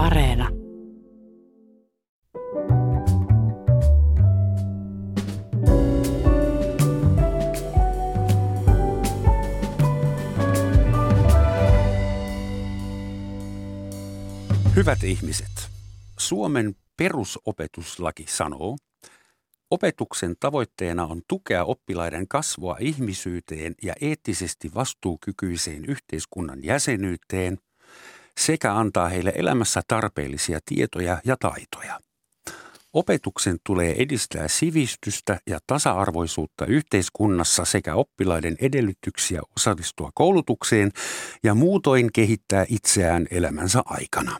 Areena. Hyvät ihmiset, Suomen perusopetuslaki sanoo, opetuksen tavoitteena on tukea oppilaiden kasvua ihmisyyteen ja eettisesti vastuukykyiseen yhteiskunnan jäsenyyteen sekä antaa heille elämässä tarpeellisia tietoja ja taitoja. Opetuksen tulee edistää sivistystä ja tasa-arvoisuutta yhteiskunnassa sekä oppilaiden edellytyksiä osallistua koulutukseen ja muutoin kehittää itseään elämänsä aikana.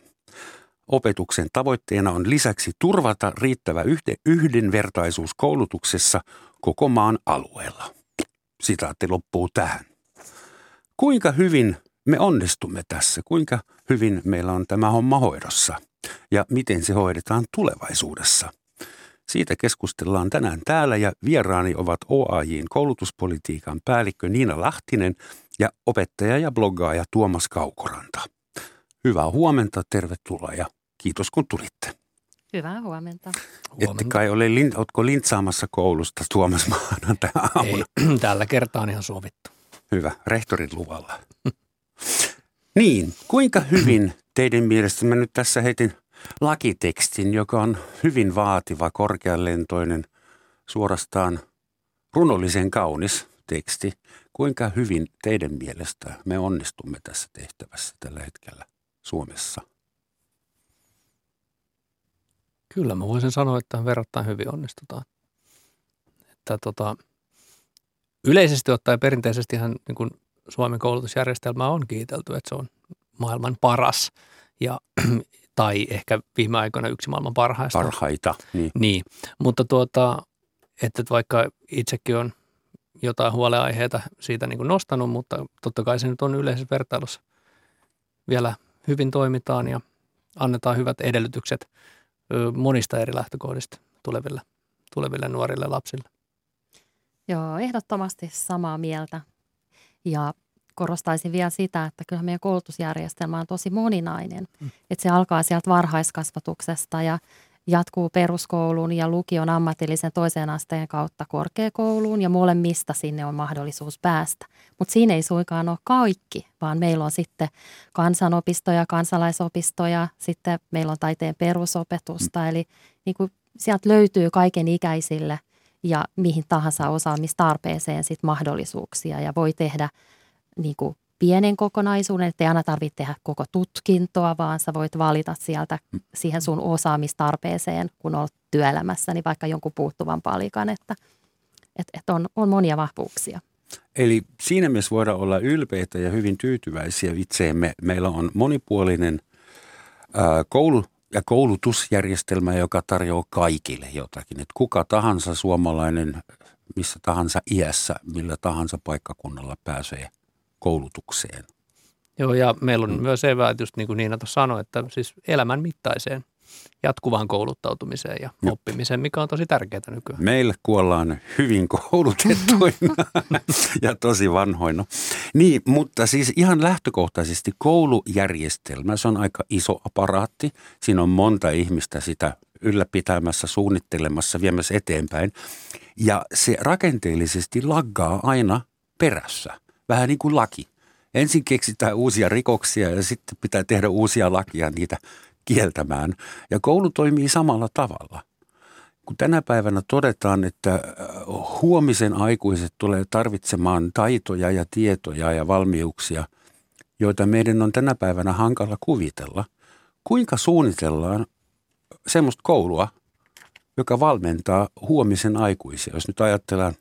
Opetuksen tavoitteena on lisäksi turvata riittävä yhdenvertaisuus koulutuksessa koko maan alueella. Sitaatti loppuu tähän. Kuinka hyvin me onnistumme tässä? Kuinka hyvin meillä on tämä homma hoidossa? Ja miten se hoidetaan tulevaisuudessa? Siitä keskustellaan tänään täällä ja vieraani ovat OAJin koulutuspolitiikan päällikkö Niina Lahtinen ja opettaja ja bloggaaja Tuomas Kaukoranta. Hyvää huomenta, tervetuloa ja Kiitos kun tulitte. Hyvää huomenta. Ette kai ole, oletko lintsaamassa koulusta Tuomas maanantai aamuna? Ei, tällä kertaa on ihan sovittu. Hyvä, rehtorin luvalla. niin, kuinka hyvin teidän mielestä, mä nyt tässä heitin lakitekstin, joka on hyvin vaativa, korkealentoinen, suorastaan runollisen kaunis teksti. Kuinka hyvin teidän mielestä me onnistumme tässä tehtävässä tällä hetkellä Suomessa? Kyllä mä voisin sanoa, että verrattain hyvin onnistutaan. Että tota, yleisesti ottaen perinteisesti ihan niin Suomen koulutusjärjestelmä on kiitelty, että se on maailman paras ja, tai ehkä viime aikoina yksi maailman parhaista. Parhaita, niin. niin. Mutta tuota, että vaikka itsekin on jotain huoleaiheita siitä niin kuin nostanut, mutta totta kai se nyt on yleisessä vertailussa vielä hyvin toimitaan ja annetaan hyvät edellytykset – monista eri lähtökohdista tuleville, tuleville nuorille lapsille. Joo, ehdottomasti samaa mieltä. Ja korostaisin vielä sitä, että kyllä meidän koulutusjärjestelmä on tosi moninainen. Mm. Että se alkaa sieltä varhaiskasvatuksesta ja jatkuu peruskouluun ja lukion ammatillisen toisen asteen kautta korkeakouluun ja molemmista sinne on mahdollisuus päästä. Mutta siinä ei suinkaan ole kaikki, vaan meillä on sitten kansanopistoja, kansalaisopistoja, sitten meillä on taiteen perusopetusta, mm. eli niin kuin sieltä löytyy kaiken ikäisille ja mihin tahansa osaamistarpeeseen sit mahdollisuuksia ja voi tehdä niin kuin pienen kokonaisuuden, että ei aina tarvitse tehdä koko tutkintoa, vaan sä voit valita sieltä siihen sun osaamistarpeeseen, kun olet työelämässä, niin vaikka jonkun puuttuvan palikan, että, että, että on, on monia vahvuuksia. Eli siinä mielessä voidaan olla ylpeitä ja hyvin tyytyväisiä itseemme. Meillä on monipuolinen koulu ja koulutusjärjestelmä, joka tarjoaa kaikille jotakin. Että kuka tahansa suomalainen, missä tahansa iässä, millä tahansa paikkakunnalla pääsee – koulutukseen. Joo, ja meillä on mm. myös eväät, just niin kuin Niina tuossa sanoi, että siis elämän mittaiseen jatkuvaan kouluttautumiseen ja no. oppimiseen, mikä on tosi tärkeää nykyään. Meille kuollaan hyvin koulutettuina ja tosi vanhoina. Niin, mutta siis ihan lähtökohtaisesti koulujärjestelmä, se on aika iso aparaatti. Siinä on monta ihmistä sitä ylläpitämässä, suunnittelemassa, viemässä eteenpäin. Ja se rakenteellisesti laggaa aina perässä – vähän niin kuin laki. Ensin keksitään uusia rikoksia ja sitten pitää tehdä uusia lakia niitä kieltämään. Ja koulu toimii samalla tavalla. Kun tänä päivänä todetaan, että äh, huomisen aikuiset tulee tarvitsemaan taitoja ja tietoja ja valmiuksia, joita meidän on tänä päivänä hankala kuvitella, kuinka suunnitellaan semmoista koulua, joka valmentaa huomisen aikuisia. Jos nyt ajatellaan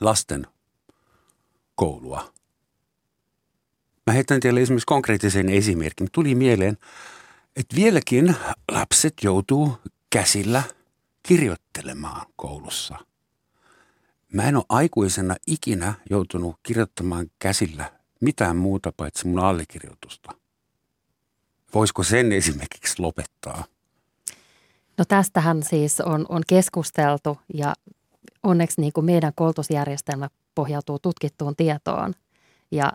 lasten koulua. Mä heitän teille esimerkiksi konkreettisen esimerkin. Tuli mieleen, että vieläkin lapset joutuu käsillä kirjoittelemaan koulussa. Mä en ole aikuisena ikinä joutunut kirjoittamaan käsillä mitään muuta paitsi mun allekirjoitusta. Voisiko sen esimerkiksi lopettaa? No tästähän siis on, on keskusteltu ja onneksi niin kuin meidän koulutusjärjestelmä pohjautuu tutkittuun tietoon. Ja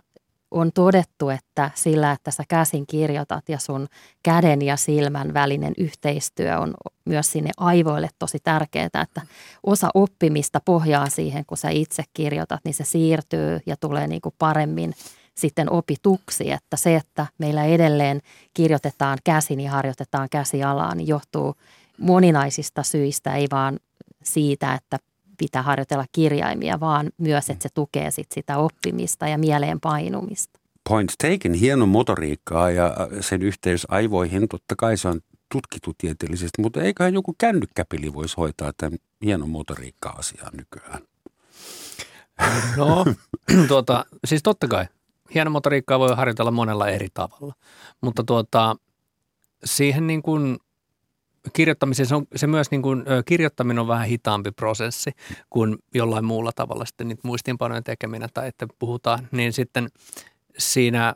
on todettu, että sillä, että sä käsin kirjoitat ja sun käden ja silmän välinen yhteistyö on myös sinne aivoille tosi tärkeää, että osa oppimista pohjaa siihen, kun sä itse kirjoitat, niin se siirtyy ja tulee niin kuin paremmin sitten opituksi, että se, että meillä edelleen kirjoitetaan käsin ja harjoitetaan käsialaa, niin johtuu moninaisista syistä, ei vaan siitä, että pitää harjoitella kirjaimia, vaan myös, että se tukee sit sitä oppimista ja mieleen painumista. Point taken, hieno motoriikkaa ja sen yhteys aivoihin, totta kai se on tutkittu tieteellisesti, mutta eiköhän joku kännykkäpeli voisi hoitaa tämän hienon motoriikka-asian nykyään. No, tuota, siis totta kai. Hieno motoriikkaa voi harjoitella monella eri tavalla, mutta tuota, siihen niin kuin kirjoittamiseen, se, on, se myös niin kuin, kirjoittaminen on vähän hitaampi prosessi kuin jollain muulla tavalla sitten niitä muistiinpanojen tekeminen tai että puhutaan, niin sitten siinä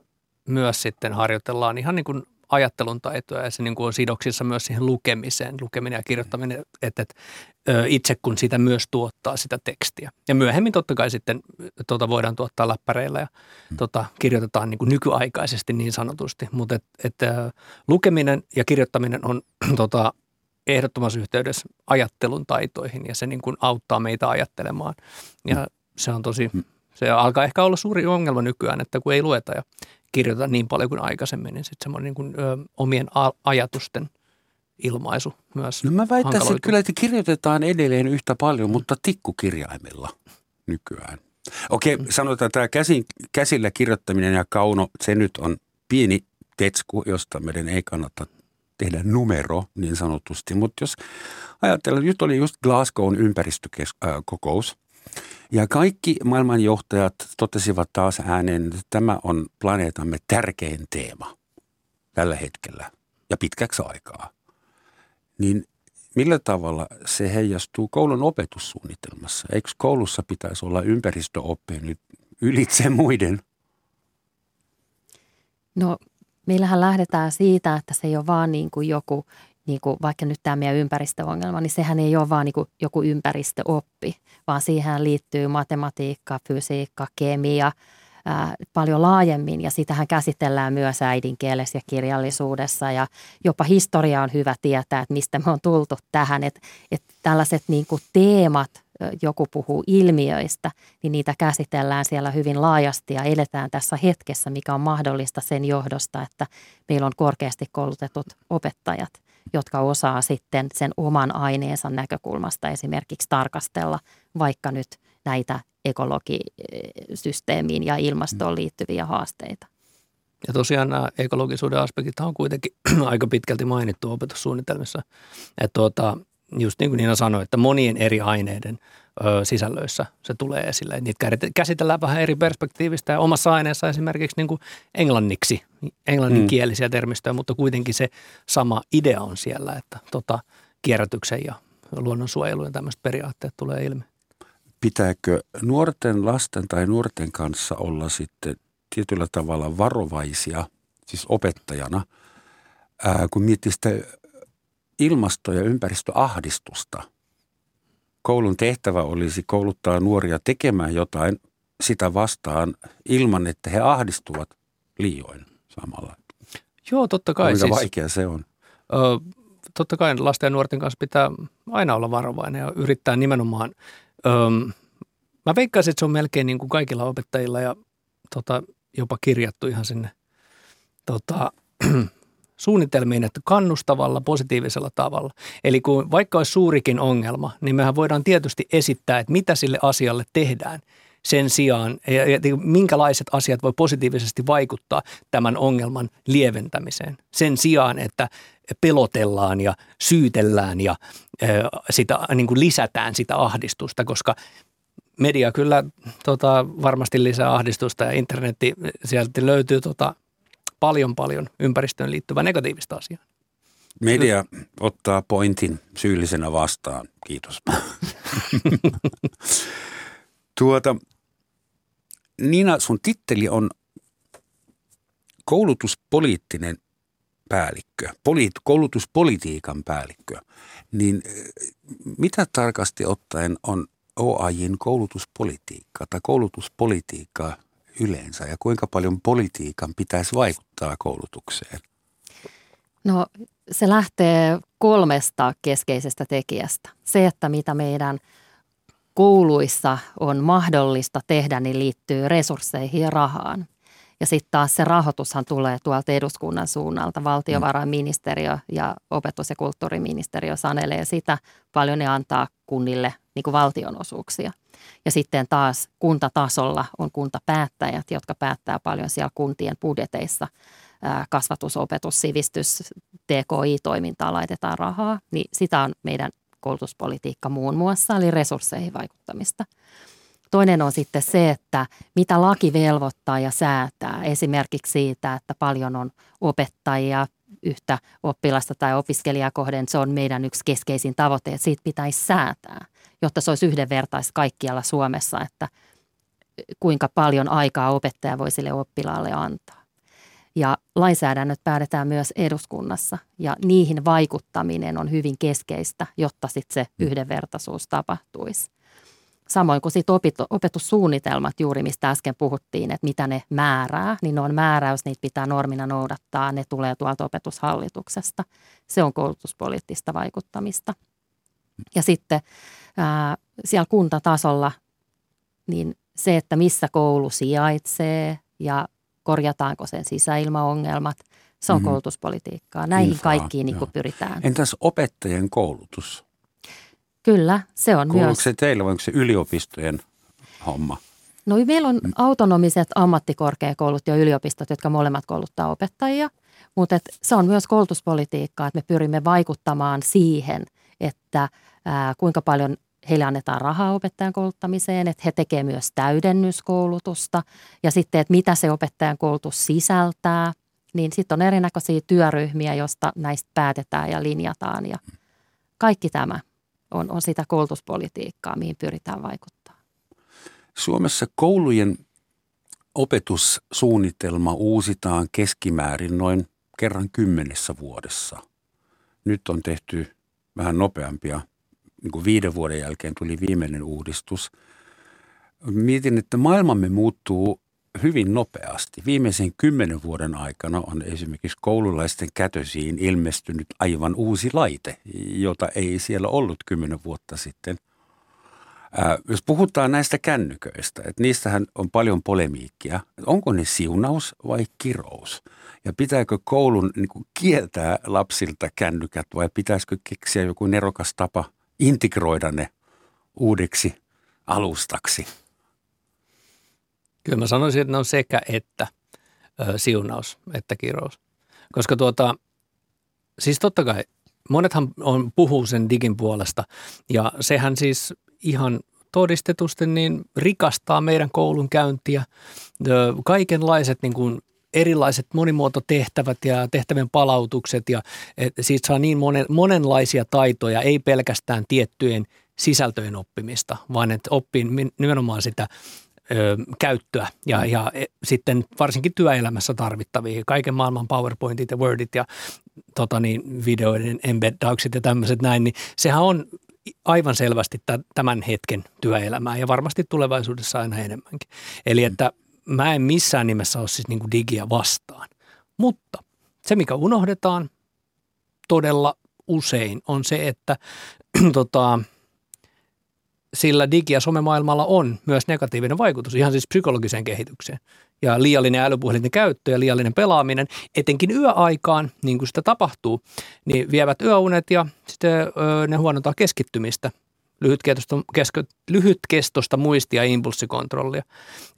myös sitten harjoitellaan ihan niin kuin ajattelun taitoja ja se niin kuin on sidoksissa myös siihen lukemiseen, lukeminen ja kirjoittaminen, että, että itse kun sitä myös tuottaa sitä tekstiä. Ja myöhemmin totta kai sitten tuota voidaan tuottaa läppäreillä ja tuota, kirjoitetaan niin kuin nykyaikaisesti niin sanotusti, mutta et, et, lukeminen ja kirjoittaminen on tota, ehdottomassa yhteydessä ajattelun taitoihin ja se niin kuin auttaa meitä ajattelemaan. Ja se on tosi, se alkaa ehkä olla suuri ongelma nykyään, että kun ei lueta ja kirjoita niin paljon kuin aikaisemmin, niin sitten semmoinen niin kuin, ö, omien a- ajatusten ilmaisu myös No mä väittäisin, että kyllä että kirjoitetaan edelleen yhtä paljon, mutta tikkukirjaimella nykyään. Okei, mm. sanotaan, että tämä käsin, käsillä kirjoittaminen ja kauno, se nyt on pieni tetsku, josta meidän ei kannata tehdä numero niin sanotusti. Mutta jos ajatellaan, nyt oli just Glasgown ympäristökokous, ja kaikki maailmanjohtajat totesivat taas ääneen, että tämä on planeetamme tärkein teema tällä hetkellä ja pitkäksi aikaa. Niin millä tavalla se heijastuu koulun opetussuunnitelmassa? Eikö koulussa pitäisi olla ympäristöoppia nyt ylitse muiden? No meillähän lähdetään siitä, että se ei ole vaan niin kuin joku niin kuin vaikka nyt tämä meidän ympäristöongelma, niin sehän ei ole vaan niin kuin joku ympäristöoppi, vaan siihen liittyy matematiikka, fysiikka, kemia ää, paljon laajemmin. Ja sitähän käsitellään myös äidinkielessä ja kirjallisuudessa. Ja jopa historia on hyvä tietää, että mistä me on tultu tähän, että, että tällaiset niin kuin teemat, joku puhuu ilmiöistä, niin niitä käsitellään siellä hyvin laajasti ja eletään tässä hetkessä, mikä on mahdollista sen johdosta, että meillä on korkeasti koulutetut opettajat – jotka osaa sitten sen oman aineensa näkökulmasta esimerkiksi tarkastella vaikka nyt näitä ekologisysteemiin ja ilmastoon liittyviä haasteita. Ja tosiaan nämä ekologisuuden aspektit on kuitenkin aika pitkälti mainittu opetussuunnitelmissa. Että tuota, just niin kuin Niina sanoi, että monien eri aineiden ö, sisällöissä se tulee esille. Niitä käsitellään vähän eri perspektiivistä ja omassa aineessa esimerkiksi niin kuin englanniksi, englanninkielisiä mm. termistöjä, mutta kuitenkin se sama idea on siellä, että tota, kierrätyksen ja luonnonsuojelun ja tämmöiset periaatteet tulee ilmi. Pitääkö nuorten lasten tai nuorten kanssa olla sitten tietyllä tavalla varovaisia, siis opettajana, ää, kun miettii sitä ilmasto- ja ympäristöahdistusta. Koulun tehtävä olisi kouluttaa nuoria tekemään jotain sitä vastaan ilman, että he ahdistuvat liioin samalla. Joo, totta kai. Kuinka siis, vaikea se on? Ö, totta kai lasten ja nuorten kanssa pitää aina olla varovainen ja yrittää nimenomaan. Ö, mä veikkaisin, että se on melkein niin kuin kaikilla opettajilla ja tota, jopa kirjattu ihan sinne tota, suunnitelmiin, että kannustavalla, positiivisella tavalla. Eli kun vaikka olisi suurikin ongelma, niin mehän voidaan tietysti esittää, että mitä sille asialle tehdään sen sijaan, ja, ja minkälaiset asiat voi positiivisesti vaikuttaa tämän ongelman lieventämiseen. Sen sijaan, että pelotellaan ja syytellään ja sitä, niin kuin lisätään sitä ahdistusta, koska media kyllä tota, varmasti lisää ahdistusta ja internetti sieltä löytyy tota, paljon paljon ympäristöön liittyvää negatiivista asiaa. Media ottaa pointin syyllisenä vastaan. Kiitos. tuota, Niina, sun titteli on koulutuspoliittinen päällikkö, poli- koulutuspolitiikan päällikkö. Niin eh, mitä tarkasti ottaen on OAJin koulutuspolitiikka tai koulutuspolitiikka yleensä ja kuinka paljon politiikan pitäisi vaikuttaa koulutukseen? No se lähtee kolmesta keskeisestä tekijästä. Se, että mitä meidän kouluissa on mahdollista tehdä, niin liittyy resursseihin ja rahaan. Ja sitten taas se rahoitushan tulee tuolta eduskunnan suunnalta. Valtiovarainministeriö ja opetus- ja kulttuuriministeriö sanelee sitä paljon ne antaa kunnille niin kuin valtionosuuksia. Ja sitten taas kuntatasolla on kuntapäättäjät, jotka päättää paljon siellä kuntien budjeteissa. Kasvatus, opetus, sivistys, TKI-toimintaan laitetaan rahaa, niin sitä on meidän koulutuspolitiikka muun muassa, eli resursseihin vaikuttamista. Toinen on sitten se, että mitä laki velvoittaa ja säätää. Esimerkiksi siitä, että paljon on opettajia yhtä oppilasta tai opiskelijaa kohden. Se on meidän yksi keskeisin tavoite, että siitä pitäisi säätää, jotta se olisi yhdenvertaista kaikkialla Suomessa, että kuinka paljon aikaa opettaja voi sille oppilaalle antaa. Ja lainsäädännöt päätetään myös eduskunnassa ja niihin vaikuttaminen on hyvin keskeistä, jotta sitten se mm. yhdenvertaisuus tapahtuisi. Samoin kuin sit opito, opetussuunnitelmat juuri, mistä äsken puhuttiin, että mitä ne määrää, niin ne on määräys, niitä pitää normina noudattaa, ne tulee tuolta opetushallituksesta. Se on koulutuspoliittista vaikuttamista. Ja sitten ää, siellä kuntatasolla, niin se, että missä koulu sijaitsee ja korjataanko sen sisäilmaongelmat, se on mm-hmm. koulutuspolitiikkaa. Näihin Infra, kaikkiin niin pyritään. Entäs opettajien koulutus? Kyllä, se on Kuuluuko myös. se teillä vai onko se yliopistojen homma? No meillä on mm. autonomiset ammattikorkeakoulut ja yliopistot, jotka molemmat kouluttaa opettajia, mutta se on myös koulutuspolitiikkaa, että me pyrimme vaikuttamaan siihen, että ää, kuinka paljon heille annetaan rahaa opettajan kouluttamiseen, että he tekevät myös täydennyskoulutusta ja sitten, että mitä se opettajan koulutus sisältää, niin sitten on erinäköisiä työryhmiä, joista näistä päätetään ja linjataan ja kaikki tämä on, on sitä koulutuspolitiikkaa, mihin pyritään vaikuttaa. Suomessa koulujen opetussuunnitelma uusitaan keskimäärin noin kerran kymmenessä vuodessa. Nyt on tehty vähän nopeampia, niin kuin viiden vuoden jälkeen tuli viimeinen uudistus. Mietin, että maailmamme muuttuu hyvin nopeasti. Viimeisen kymmenen vuoden aikana on esimerkiksi koululaisten kätösiin ilmestynyt aivan uusi laite, jota ei siellä ollut kymmenen vuotta sitten. Ää, jos puhutaan näistä kännyköistä, että niistähän on paljon polemiikkia. Onko ne siunaus vai kirous? Ja pitääkö koulun niin kuin, kieltää lapsilta kännykät vai pitäisikö keksiä joku nerokas tapa integroida ne uudeksi alustaksi? Kyllä mä sanoisin, että ne on sekä että ö, siunaus että kirous. Koska tuota, siis totta kai monethan on, puhuu sen digin puolesta ja sehän siis ihan todistetusti niin rikastaa meidän koulun käyntiä. Kaikenlaiset niin kuin erilaiset monimuototehtävät ja tehtävien palautukset ja et siitä saa niin monen, monenlaisia taitoja, ei pelkästään tiettyjen sisältöjen oppimista, vaan että oppii nimenomaan sitä ö, käyttöä ja, ja e, sitten varsinkin työelämässä tarvittavia, kaiken maailman PowerPointit ja Wordit ja tota niin, videoiden embeddaukset ja tämmöiset näin, niin sehän on aivan selvästi tämän hetken työelämää ja varmasti tulevaisuudessa aina enemmänkin. Eli mm. että mä en missään nimessä ole siis niin kuin digiä vastaan, mutta se mikä unohdetaan todella usein on se, että tota, sillä digi- ja somemaailmalla on myös negatiivinen vaikutus ihan siis psykologiseen kehitykseen. Ja liiallinen älypuhelinten käyttö ja liiallinen pelaaminen, etenkin yöaikaan, niin kuin sitä tapahtuu, niin vievät yöunet ja sitten ne huonontaa keskittymistä, lyhytkestosta, kesko, lyhytkestosta muistia ja impulssikontrollia.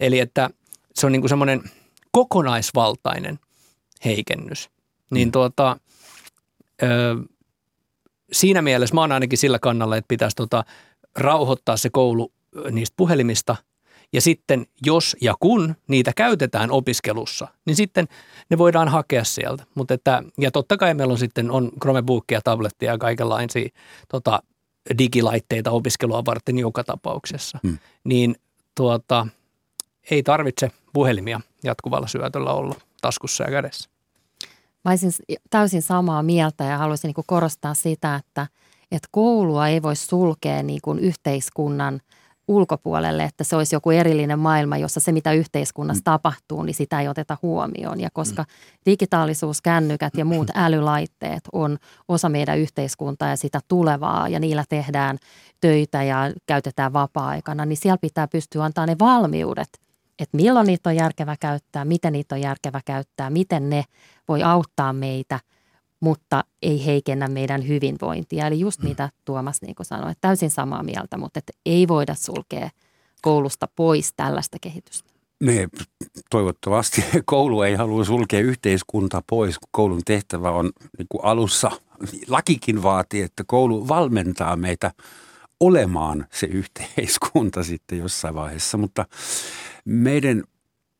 Eli että se on niin kuin semmoinen kokonaisvaltainen heikennys. Niin mm. tuota, öö, siinä mielessä mä oon ainakin sillä kannalla, että pitäisi tota, rauhoittaa se koulu niistä puhelimista ja sitten jos ja kun niitä käytetään opiskelussa, niin sitten ne voidaan hakea sieltä. Mutta että, ja totta kai meillä on sitten on Chromebookia, tablettia ja kaikenlaisia tota, digilaitteita opiskelua varten joka tapauksessa. Hmm. Niin tuota, ei tarvitse puhelimia jatkuvalla syötöllä olla taskussa ja kädessä. Mä olisin täysin samaa mieltä ja haluaisin niin korostaa sitä, että – että koulua ei voi sulkea niin kuin yhteiskunnan ulkopuolelle, että se olisi joku erillinen maailma, jossa se, mitä yhteiskunnassa mm. tapahtuu, niin sitä ei oteta huomioon. Ja koska mm. digitaalisuus, kännykät ja muut älylaitteet on osa meidän yhteiskuntaa ja sitä tulevaa, ja niillä tehdään töitä ja käytetään vapaa-aikana, niin siellä pitää pystyä antaa ne valmiudet, että milloin niitä on järkevä käyttää, miten niitä on järkevä käyttää, miten ne voi auttaa meitä – mutta ei heikennä meidän hyvinvointia. Eli just mm. mitä Tuomas niin kuin sanoi, että täysin samaa mieltä, mutta että ei voida sulkea koulusta pois tällaista kehitystä. Ne, toivottavasti koulu ei halua sulkea yhteiskunta pois, kun koulun tehtävä on niin kuin alussa, lakikin vaatii, että koulu valmentaa meitä olemaan se yhteiskunta sitten jossain vaiheessa, mutta meidän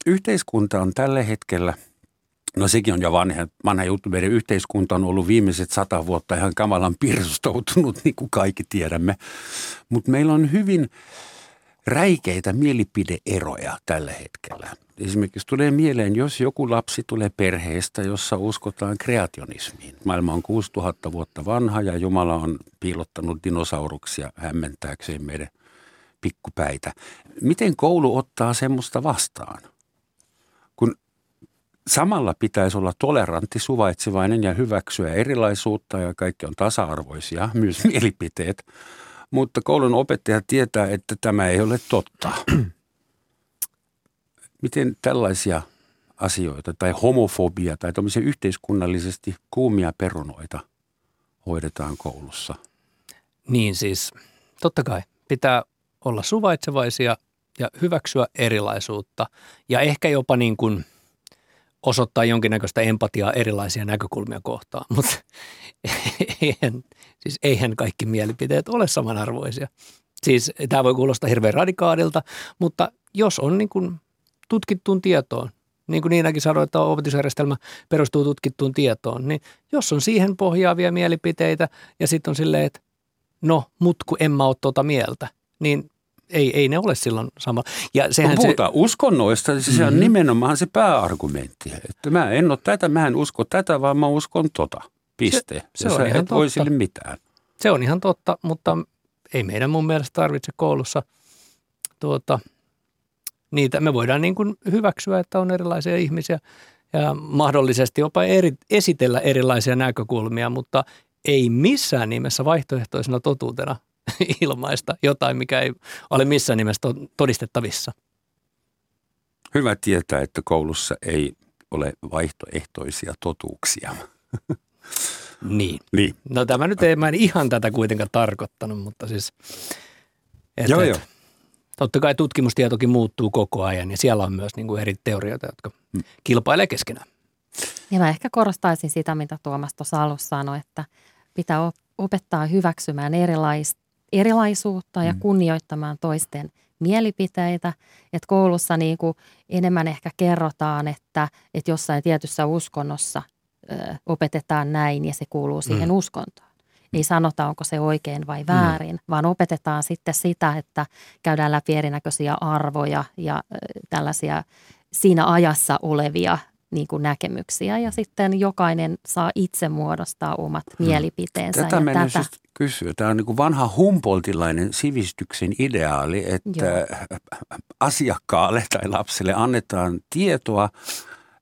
yhteiskunta on tällä hetkellä – No sekin on jo vanha, vanha juttu. Meidän yhteiskunta on ollut viimeiset sata vuotta ihan kamalan pirsustoutunut, niin kuin kaikki tiedämme. Mutta meillä on hyvin räikeitä mielipideeroja tällä hetkellä. Esimerkiksi tulee mieleen, jos joku lapsi tulee perheestä, jossa uskotaan kreationismiin. Maailma on 6000 vuotta vanha ja Jumala on piilottanut dinosauruksia hämmentääkseen meidän pikkupäitä. Miten koulu ottaa semmoista vastaan? Samalla pitäisi olla tolerantti, suvaitsevainen ja hyväksyä erilaisuutta ja kaikki on tasa-arvoisia, myös mielipiteet. Mutta koulun opettaja tietää, että tämä ei ole totta. Miten tällaisia asioita tai homofobia tai tämmöisiä yhteiskunnallisesti kuumia perunoita hoidetaan koulussa? Niin siis, totta kai pitää olla suvaitsevaisia ja hyväksyä erilaisuutta ja ehkä jopa niin kuin – osoittaa jonkinnäköistä empatiaa erilaisia näkökulmia kohtaan, mutta eihän, siis eihän kaikki mielipiteet ole samanarvoisia. Siis tämä voi kuulostaa hirveän radikaalilta, mutta jos on niin kuin tutkittuun tietoon, niin kuin Niinakin sanoi, että opetusjärjestelmä perustuu tutkittuun tietoon, niin jos on siihen pohjaavia mielipiteitä ja sitten on silleen, että no, mutku en mä ole tuota mieltä, niin ei, ei ne ole silloin sama. Ja sehän Kun puhutaan se, uskonnoista, se mm-hmm. on nimenomaan se pääargumentti. Että mä en ole tätä, mä en usko tätä, vaan mä uskon tota. Piste. Se, se on ihan et voi sille mitään. Se on ihan totta, mutta ei meidän mun mielestä tarvitse koulussa tuota, niitä. Me voidaan niin kuin hyväksyä, että on erilaisia ihmisiä ja mahdollisesti jopa eri, esitellä erilaisia näkökulmia, mutta ei missään nimessä vaihtoehtoisena totuutena ilmaista jotain, mikä ei ole missään nimessä todistettavissa. Hyvä tietää, että koulussa ei ole vaihtoehtoisia totuuksia. Niin. niin. No tämä nyt ei, mä en ihan tätä kuitenkaan tarkoittanut, mutta siis... Et, joo, et, joo. Totta kai tutkimustietokin muuttuu koko ajan ja siellä on myös niin kuin eri teorioita, jotka hmm. kilpailee keskenään. Ja mä ehkä korostaisin sitä, mitä Tuomas tuossa alussa sanoi, että pitää opettaa hyväksymään erilaista erilaisuutta ja mm. kunnioittamaan toisten mielipiteitä. Että koulussa niin kuin enemmän ehkä kerrotaan, että, että jossain tietyssä uskonnossa ö, opetetaan näin ja se kuuluu siihen mm. uskontoon. Ei sanota, onko se oikein vai väärin, mm. vaan opetetaan sitten sitä, että käydään läpi erinäköisiä arvoja ja ö, tällaisia siinä ajassa olevia niin kuin näkemyksiä ja sitten jokainen saa itse muodostaa omat hmm. mielipiteensä. Tätä ja tätä... Siis kysyä. Tämä on niin kuin vanha Humboldtilainen sivistyksen ideaali, että Joo. asiakkaalle tai lapselle annetaan tietoa,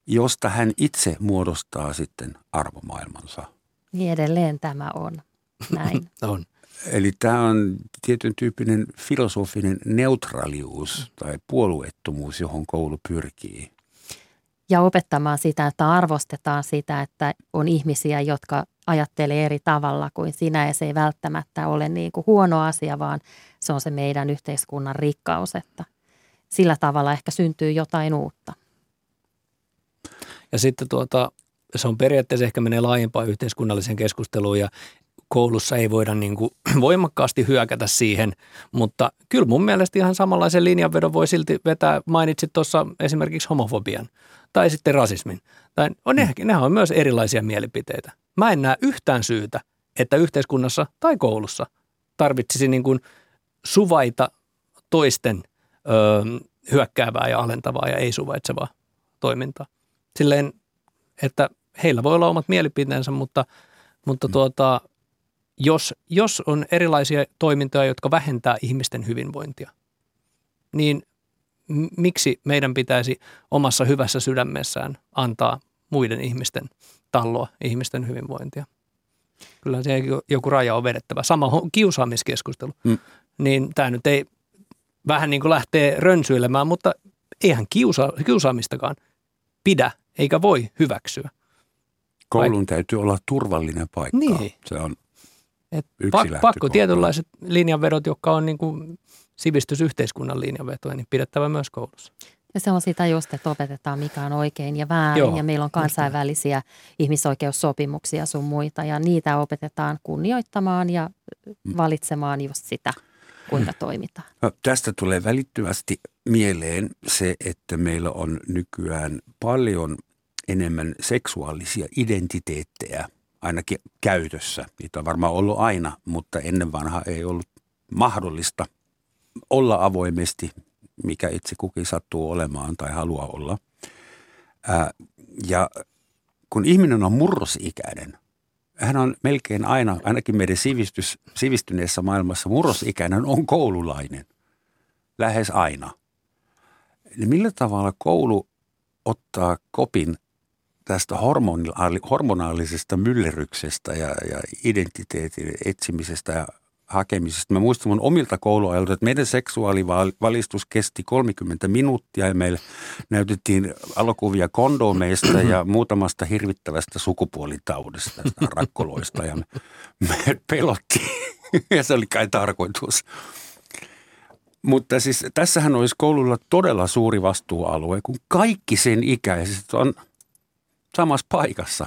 josta hän itse muodostaa sitten arvomaailmansa. Niin edelleen tämä on näin. on. Eli tämä on tietyn tyyppinen filosofinen neutraalius tai puolueettomuus, johon koulu pyrkii ja opettamaan sitä, että arvostetaan sitä, että on ihmisiä, jotka ajattelee eri tavalla kuin sinä ja se ei välttämättä ole niin kuin huono asia, vaan se on se meidän yhteiskunnan rikkaus, että sillä tavalla ehkä syntyy jotain uutta. Ja sitten tuota, se on periaatteessa ehkä menee laajempaan yhteiskunnalliseen keskusteluun ja koulussa ei voida niin kuin voimakkaasti hyökätä siihen, mutta kyllä mun mielestä ihan samanlaisen linjanvedon voi silti vetää, mainitsit tuossa esimerkiksi homofobian tai sitten rasismin. Tai on ne, mm. nehän on myös erilaisia mielipiteitä. Mä en näe yhtään syytä, että yhteiskunnassa tai koulussa tarvitsisi niin kuin suvaita toisten ö, hyökkäävää ja alentavaa ja ei-suvaitsevaa toimintaa. Silleen, että heillä voi olla omat mielipiteensä, mutta, mutta mm. tuota, jos, jos on erilaisia toimintoja, jotka vähentää ihmisten hyvinvointia, niin miksi meidän pitäisi omassa hyvässä sydämessään antaa muiden ihmisten talloa, ihmisten hyvinvointia? Kyllä se joku raja on vedettävä. Sama kiusaamiskeskustelu. Mm. Niin tämä nyt ei vähän niin kuin lähtee rönsyilemään, mutta eihän kiusa, kiusaamistakaan pidä eikä voi hyväksyä. Koulun Vaik- täytyy olla turvallinen paikka. Niin. Se on Et pak- pakko tietynlaiset linjanvedot, jotka on niin kuin sivistysyhteiskunnan linjanvetoja, niin pidettävä myös koulussa. Ja se on sitä just, että opetetaan mikä on oikein ja väärin Joo, ja meillä on kansainvälisiä ihmisoikeussopimuksia sun muita ja niitä opetetaan kunnioittamaan ja mm. valitsemaan just sitä, kuinka toimitaan. No, tästä tulee välittömästi mieleen se, että meillä on nykyään paljon enemmän seksuaalisia identiteettejä ainakin käytössä. Niitä on varmaan ollut aina, mutta ennen vanha ei ollut mahdollista olla avoimesti, mikä itse kukin sattuu olemaan tai haluaa olla. Ää, ja kun ihminen on murrosikäinen, hän on melkein aina, ainakin meidän sivistys, sivistyneessä maailmassa, murrosikäinen on koululainen. Lähes aina. Eli millä tavalla koulu ottaa kopin tästä hormonaalisesta myllerryksestä ja, ja identiteetin etsimisestä ja hakemisesta. Mä muistan mun omilta kouluajoilta, että meidän seksuaalivalistus kesti 30 minuuttia ja meille näytettiin alokuvia kondomeista ja muutamasta hirvittävästä sukupuolitaudesta, rakkoloista ja me, me pelottiin ja se oli kai tarkoitus. Mutta siis tässähän olisi koululla todella suuri vastuualue, kun kaikki sen ikäiset on samassa paikassa.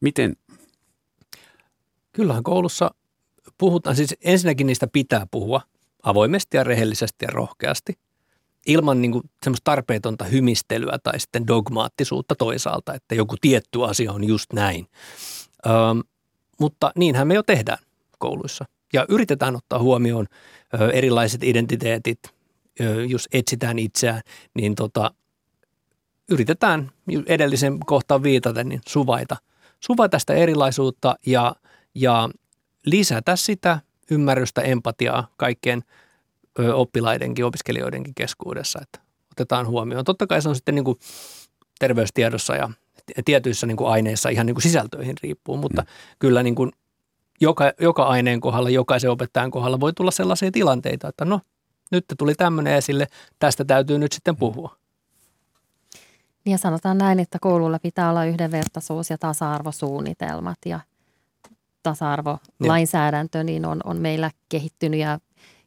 Miten? Kyllähän koulussa puhutaan, siis ensinnäkin niistä pitää puhua avoimesti ja rehellisesti ja rohkeasti ilman niin kuin semmoista tarpeetonta hymistelyä tai sitten dogmaattisuutta toisaalta, että joku tietty asia on just näin. Ö, mutta niinhän me jo tehdään kouluissa ja yritetään ottaa huomioon ö, erilaiset identiteetit, ö, jos etsitään itseään, niin tota, yritetään edellisen kohtaan viitaten niin suvaita, suvaita sitä erilaisuutta ja, ja lisätä sitä ymmärrystä, empatiaa kaikkien oppilaidenkin, opiskelijoidenkin keskuudessa, että otetaan huomioon. Totta kai se on sitten niin kuin terveystiedossa ja tietyissä niin kuin aineissa ihan niin kuin sisältöihin riippuu, mutta mm. kyllä niin kuin joka, joka aineen kohdalla, jokaisen opettajan kohdalla voi tulla sellaisia tilanteita, että no nyt tuli tämmöinen esille, tästä täytyy nyt sitten puhua. Ja sanotaan näin, että koululla pitää olla yhdenvertaisuus ja tasa-arvosuunnitelmat ja tasa-arvolainsäädäntö niin on, on meillä kehittynyt ja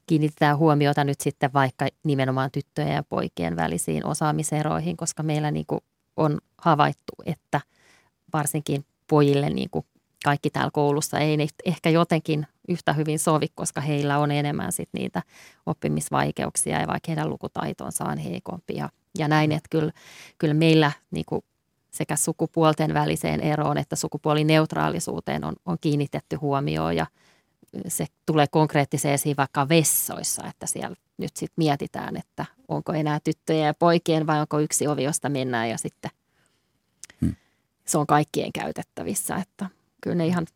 kiinnitetään huomiota nyt sitten vaikka nimenomaan tyttöjen ja poikien välisiin osaamiseroihin, koska meillä niin kuin on havaittu, että varsinkin pojille niin kuin kaikki täällä koulussa ei ehkä jotenkin yhtä hyvin sovi, koska heillä on enemmän sit niitä oppimisvaikeuksia ja vaikka heidän lukutaitonsa on heikompi ja, ja näin, että kyllä, kyllä meillä niin kuin sekä sukupuolten väliseen eroon että sukupuolineutraalisuuteen on, on kiinnitetty huomioon ja se tulee konkreettisesti esiin vaikka vessoissa, että siellä nyt sitten mietitään, että onko enää tyttöjen ja poikien vai onko yksi ovi, josta mennään ja sitten hmm. se on kaikkien käytettävissä, että kyllä ne ihan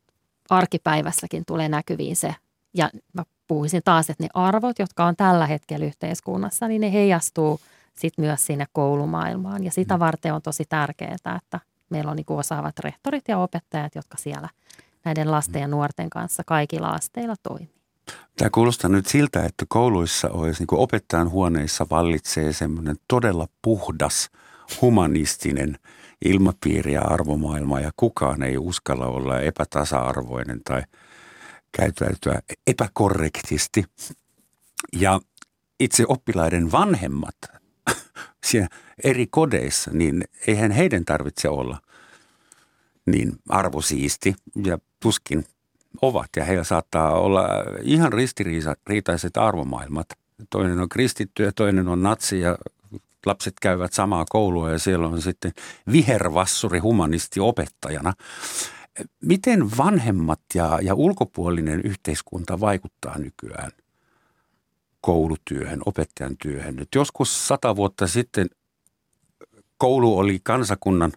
arkipäivässäkin tulee näkyviin se ja mä puhuisin taas, että ne arvot, jotka on tällä hetkellä yhteiskunnassa, niin ne heijastuu – sitten myös sinne koulumaailmaan. Ja sitä mm. varten on tosi tärkeää, että meillä on niin osaavat rehtorit ja opettajat, jotka siellä näiden lasten ja nuorten kanssa kaikilla asteilla toimii. Tämä kuulostaa nyt siltä, että kouluissa olisi niin opettajan huoneissa vallitsee semmoinen todella puhdas, humanistinen ilmapiiri ja arvomaailma ja kukaan ei uskalla olla epätasa-arvoinen tai käyttäytyä epäkorrektisti. Ja itse oppilaiden vanhemmat eri kodeissa, niin eihän heidän tarvitse olla niin arvosiisti ja tuskin ovat. Ja heillä saattaa olla ihan ristiriitaiset arvomaailmat. Toinen on kristitty ja toinen on natsi ja lapset käyvät samaa koulua ja siellä on sitten vihervassuri humanisti opettajana. Miten vanhemmat ja, ja ulkopuolinen yhteiskunta vaikuttaa nykyään koulutyöhön, opettajan työhön. Nyt joskus sata vuotta sitten koulu oli kansakunnan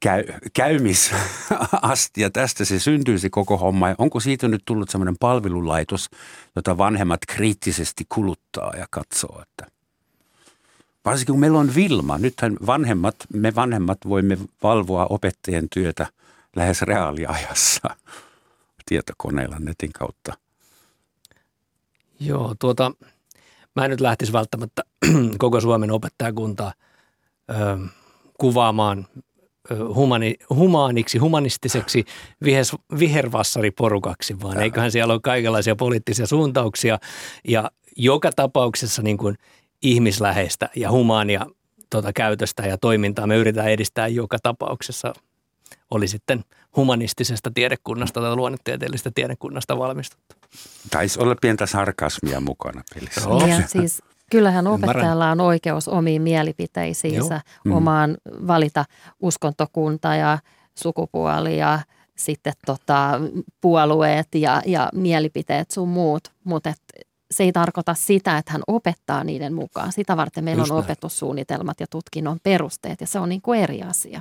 käy, käymisasti ja tästä se syntyisi koko homma. Ja onko siitä nyt tullut semmoinen palvelulaitos, jota vanhemmat kriittisesti kuluttaa ja katsoo, että varsinkin kun meillä on Vilma, nythän vanhemmat, me vanhemmat voimme valvoa opettajien työtä lähes reaaliajassa tietokoneella netin kautta. Joo, tuota, mä en nyt lähtisi välttämättä koko Suomen opettajakuntaa ö, kuvaamaan humani, humaaniksi, humanistiseksi vihes, vihervassariporukaksi, vaan eiköhän siellä ole kaikenlaisia poliittisia suuntauksia ja joka tapauksessa niin kuin ihmisläheistä ja humaania tuota käytöstä ja toimintaa me yritetään edistää joka tapauksessa. Oli sitten humanistisesta tiedekunnasta tai luonnetieteellisestä tiedekunnasta valmistuttu. Taisi olla pientä sarkasmia mukana pelissä. Joo. Ja siis Kyllähän opettajalla on oikeus omiin mielipiteisiinsä, mm. omaan valita uskontokunta ja sukupuoli ja sitten tota, puolueet ja, ja mielipiteet sun muut, mutta se ei tarkoita sitä, että hän opettaa niiden mukaan. Sitä varten meillä Just on näin. opetussuunnitelmat ja tutkinnon perusteet ja se on niin kuin eri asia.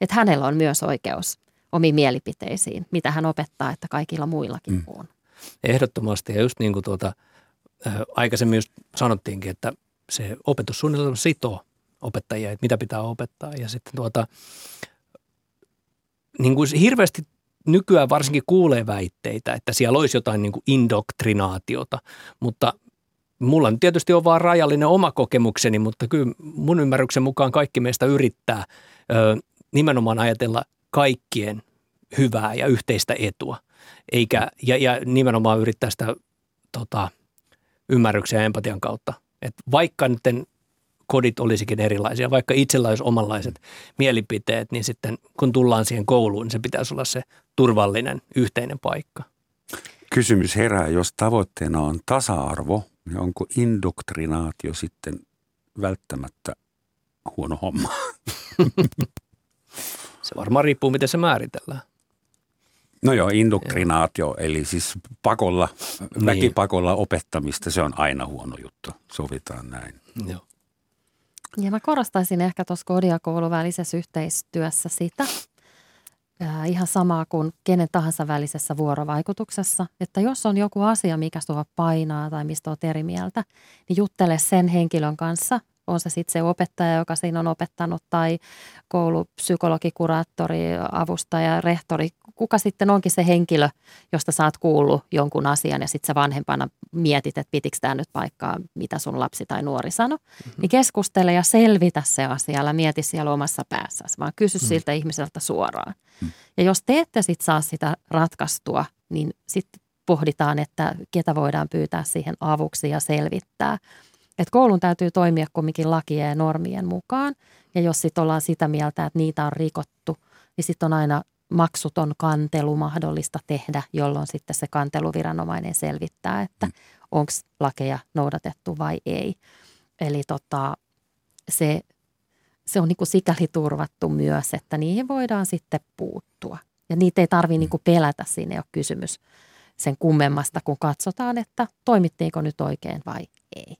Että hänellä on myös oikeus omiin mielipiteisiin, mitä hän opettaa, että kaikilla muillakin mm. on. Ehdottomasti ja just niin kuin tuota – aikaisemmin just sanottiinkin, että se opetussuunnitelma sitoo opettajia, että mitä pitää opettaa. Ja sitten tuota, niin kuin hirveästi nykyään varsinkin kuulee väitteitä, että siellä olisi jotain niin kuin indoktrinaatiota, mutta mulla nyt tietysti on vaan rajallinen oma kokemukseni, mutta kyllä mun ymmärryksen mukaan kaikki meistä yrittää ö, nimenomaan ajatella kaikkien hyvää ja yhteistä etua, eikä, ja, ja nimenomaan yrittää sitä tota, ymmärryksen ja empatian kautta. Et vaikka nyt kodit olisikin erilaisia, vaikka itsellä olisi omanlaiset mielipiteet, niin sitten kun tullaan siihen kouluun, niin se pitäisi olla se turvallinen yhteinen paikka. Kysymys herää, jos tavoitteena on tasa-arvo, niin onko indoktrinaatio sitten välttämättä huono homma? se varmaan riippuu, miten se määritellään. No joo, indoktrinaatio, eli siis pakolla, niin. väkipakolla opettamista, se on aina huono juttu, sovitaan näin. Joo. Ja mä korostaisin ehkä tuossa kodin ja koulun välisessä yhteistyössä sitä, äh, ihan samaa kuin kenen tahansa välisessä vuorovaikutuksessa, että jos on joku asia, mikä sua painaa tai mistä olet eri mieltä, niin juttele sen henkilön kanssa, on se sitten se opettaja, joka siinä on opettanut, tai koulupsykologi, kuraattori, avustaja, rehtori, kuka sitten onkin se henkilö, josta saat kuullut jonkun asian ja sitten sä vanhempana mietit, että pitikö tämä nyt paikkaa, mitä sun lapsi tai nuori sanoi, mm-hmm. niin keskustele ja selvitä se asia, älä mieti siellä omassa päässäsi, vaan kysy mm-hmm. siltä ihmiseltä suoraan. Mm-hmm. Ja jos te ette sitten saa sitä ratkaistua, niin sitten pohditaan, että ketä voidaan pyytää siihen avuksi ja selvittää. Että koulun täytyy toimia kumminkin lakien ja normien mukaan. Ja jos sitten ollaan sitä mieltä, että niitä on rikottu, niin sitten on aina maksuton kantelu mahdollista tehdä, jolloin sitten se kanteluviranomainen selvittää, että mm. onko lakeja noudatettu vai ei. Eli tota, se, se on niin kuin sikäli turvattu myös, että niihin voidaan sitten puuttua. Ja niitä ei tarvitse mm. niin pelätä, siinä ei ole kysymys sen kummemmasta, kun katsotaan, että toimittiinko nyt oikein vai ei.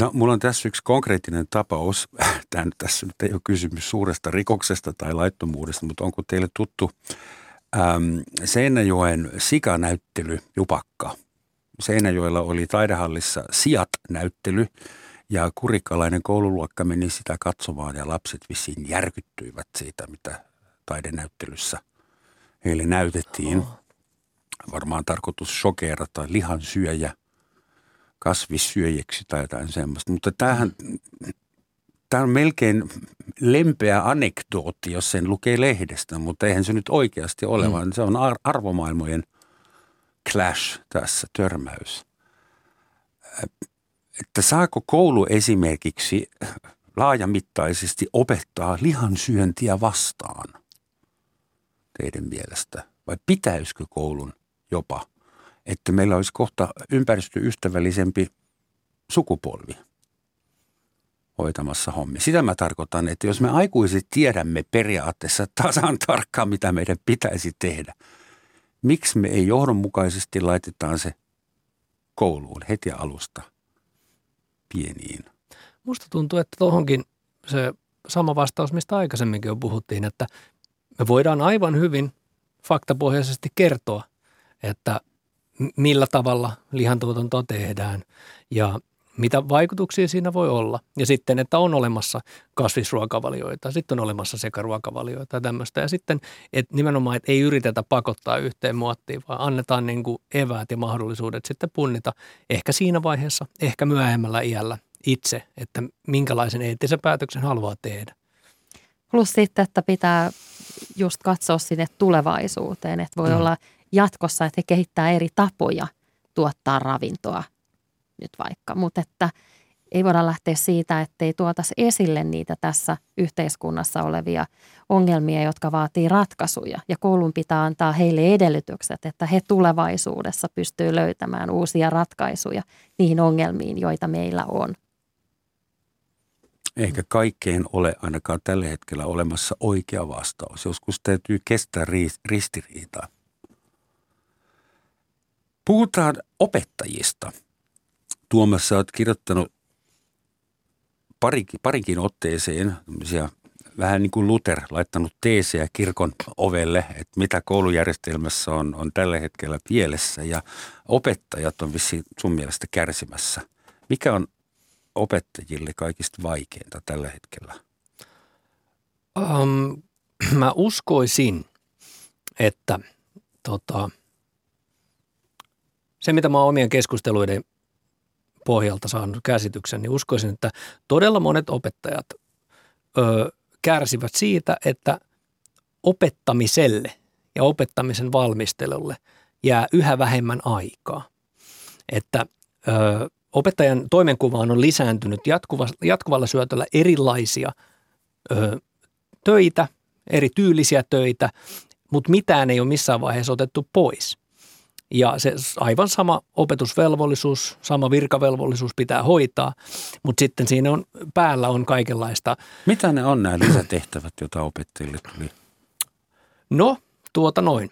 No, mulla on tässä yksi konkreettinen tapaus. Tämä, tässä nyt ei ole kysymys suuresta rikoksesta tai laittomuudesta, mutta onko teille tuttu äm, Seinäjoen sikanäyttely Jupakka? Seinäjoella oli taidehallissa Siat-näyttely ja kurikkalainen koululuokka meni sitä katsomaan ja lapset vissiin järkyttyivät siitä, mitä taidenäyttelyssä heille näytettiin. Varmaan tarkoitus shokeerata lihansyöjä – kasvissyöjäksi tai jotain semmoista. Mutta tämähän, tämä on melkein lempeä anekdootti, jos sen lukee lehdestä, mutta eihän se nyt oikeasti ole, mm. vaan se on arvomaailmojen clash tässä, törmäys. Että saako koulu esimerkiksi laajamittaisesti opettaa lihansyöntiä vastaan teidän mielestä? Vai pitäisikö koulun jopa että meillä olisi kohta ympäristöystävällisempi sukupolvi hoitamassa hommi. Sitä mä tarkoitan, että jos me aikuiset tiedämme periaatteessa tasan tarkkaan, mitä meidän pitäisi tehdä, miksi me ei johdonmukaisesti laitetaan se kouluun heti alusta pieniin? Musta tuntuu, että tuohonkin se sama vastaus, mistä aikaisemminkin jo puhuttiin, että me voidaan aivan hyvin faktapohjaisesti kertoa, että millä tavalla lihantuotantoa tehdään ja mitä vaikutuksia siinä voi olla. Ja sitten, että on olemassa kasvisruokavalioita, sitten on olemassa sekaruokavalioita ja tämmöistä. Ja sitten että nimenomaan, että ei yritetä pakottaa yhteen muottiin, vaan annetaan niin kuin eväät ja mahdollisuudet sitten punnita ehkä siinä vaiheessa, ehkä myöhemmällä iällä itse, että minkälaisen eettisen päätöksen haluaa tehdä. Plus sitten, että pitää just katsoa sinne tulevaisuuteen, että voi mm. olla jatkossa, että he kehittää eri tapoja tuottaa ravintoa nyt vaikka, mutta että ei voida lähteä siitä, ettei tuotaisi esille niitä tässä yhteiskunnassa olevia ongelmia, jotka vaatii ratkaisuja. Ja koulun pitää antaa heille edellytykset, että he tulevaisuudessa pystyy löytämään uusia ratkaisuja niihin ongelmiin, joita meillä on. Eikä kaikkeen ole ainakaan tällä hetkellä olemassa oikea vastaus. Joskus täytyy kestää ristiriitaa. Puhutaan opettajista. Tuomassa olet kirjoittanut parikin, parikin otteeseen vähän niin kuin Luther laittanut teesejä kirkon ovelle, että mitä koulujärjestelmässä on, on tällä hetkellä pielessä ja opettajat on vissi sun mielestä kärsimässä. Mikä on opettajille kaikista vaikeinta tällä hetkellä? Um, mä uskoisin, että tota, se mitä mä oon omien keskusteluiden pohjalta saanut käsityksen, niin uskoisin, että todella monet opettajat ö, kärsivät siitä, että opettamiselle ja opettamisen valmistelulle jää yhä vähemmän aikaa. Että ö, opettajan toimenkuvaan on lisääntynyt jatkuva, jatkuvalla syötöllä erilaisia ö, töitä, eri tyylisiä töitä, mutta mitään ei ole missään vaiheessa otettu pois. Ja se aivan sama opetusvelvollisuus, sama virkavelvollisuus pitää hoitaa, mutta sitten siinä on, päällä on kaikenlaista. Mitä ne on nämä lisätehtävät, joita opettajille tuli? No, tuota noin.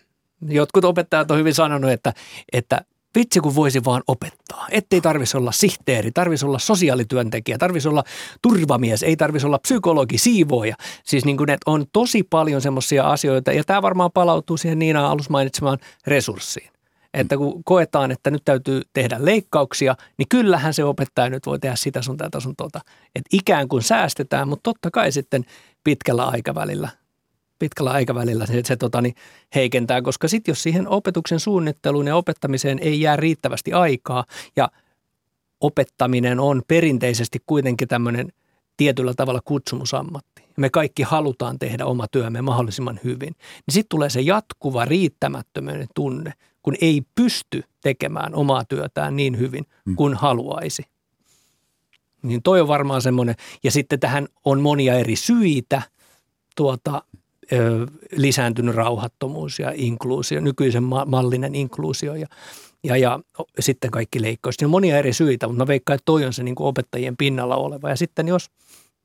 Jotkut opettajat on hyvin sanonut, että, että vitsi kun voisi vaan opettaa. Ettei tarvitsisi olla sihteeri, tarvitsisi olla sosiaalityöntekijä, tarvitsisi olla turvamies, ei tarvitsisi olla psykologi, siivooja. Siis niin kuin, että on tosi paljon semmoisia asioita, ja tämä varmaan palautuu siihen Niina alus mainitsemaan resurssiin. Että kun koetaan, että nyt täytyy tehdä leikkauksia, niin kyllähän se opettaja nyt voi tehdä sitä sun tätä sun tuota. Että ikään kuin säästetään, mutta totta kai sitten pitkällä aikavälillä pitkällä aikavälillä se, se tota, niin heikentää, koska sitten jos siihen opetuksen suunnitteluun ja opettamiseen ei jää riittävästi aikaa ja opettaminen on perinteisesti kuitenkin tämmöinen tietyllä tavalla kutsumusammatti. Me kaikki halutaan tehdä oma työmme mahdollisimman hyvin. Niin sitten tulee se jatkuva riittämättömyyden tunne, kun ei pysty tekemään omaa työtään niin hyvin mm. kuin haluaisi. Niin toi on varmaan semmoinen. Ja sitten tähän on monia eri syitä. Tuota, ö, lisääntynyt rauhattomuus ja inkluusio, nykyisen mallinen inkluusio ja, ja, ja sitten kaikki leikkaukset. on monia eri syitä, mutta mä veikkaan, että toi on se niin kuin opettajien pinnalla oleva. Ja sitten jos,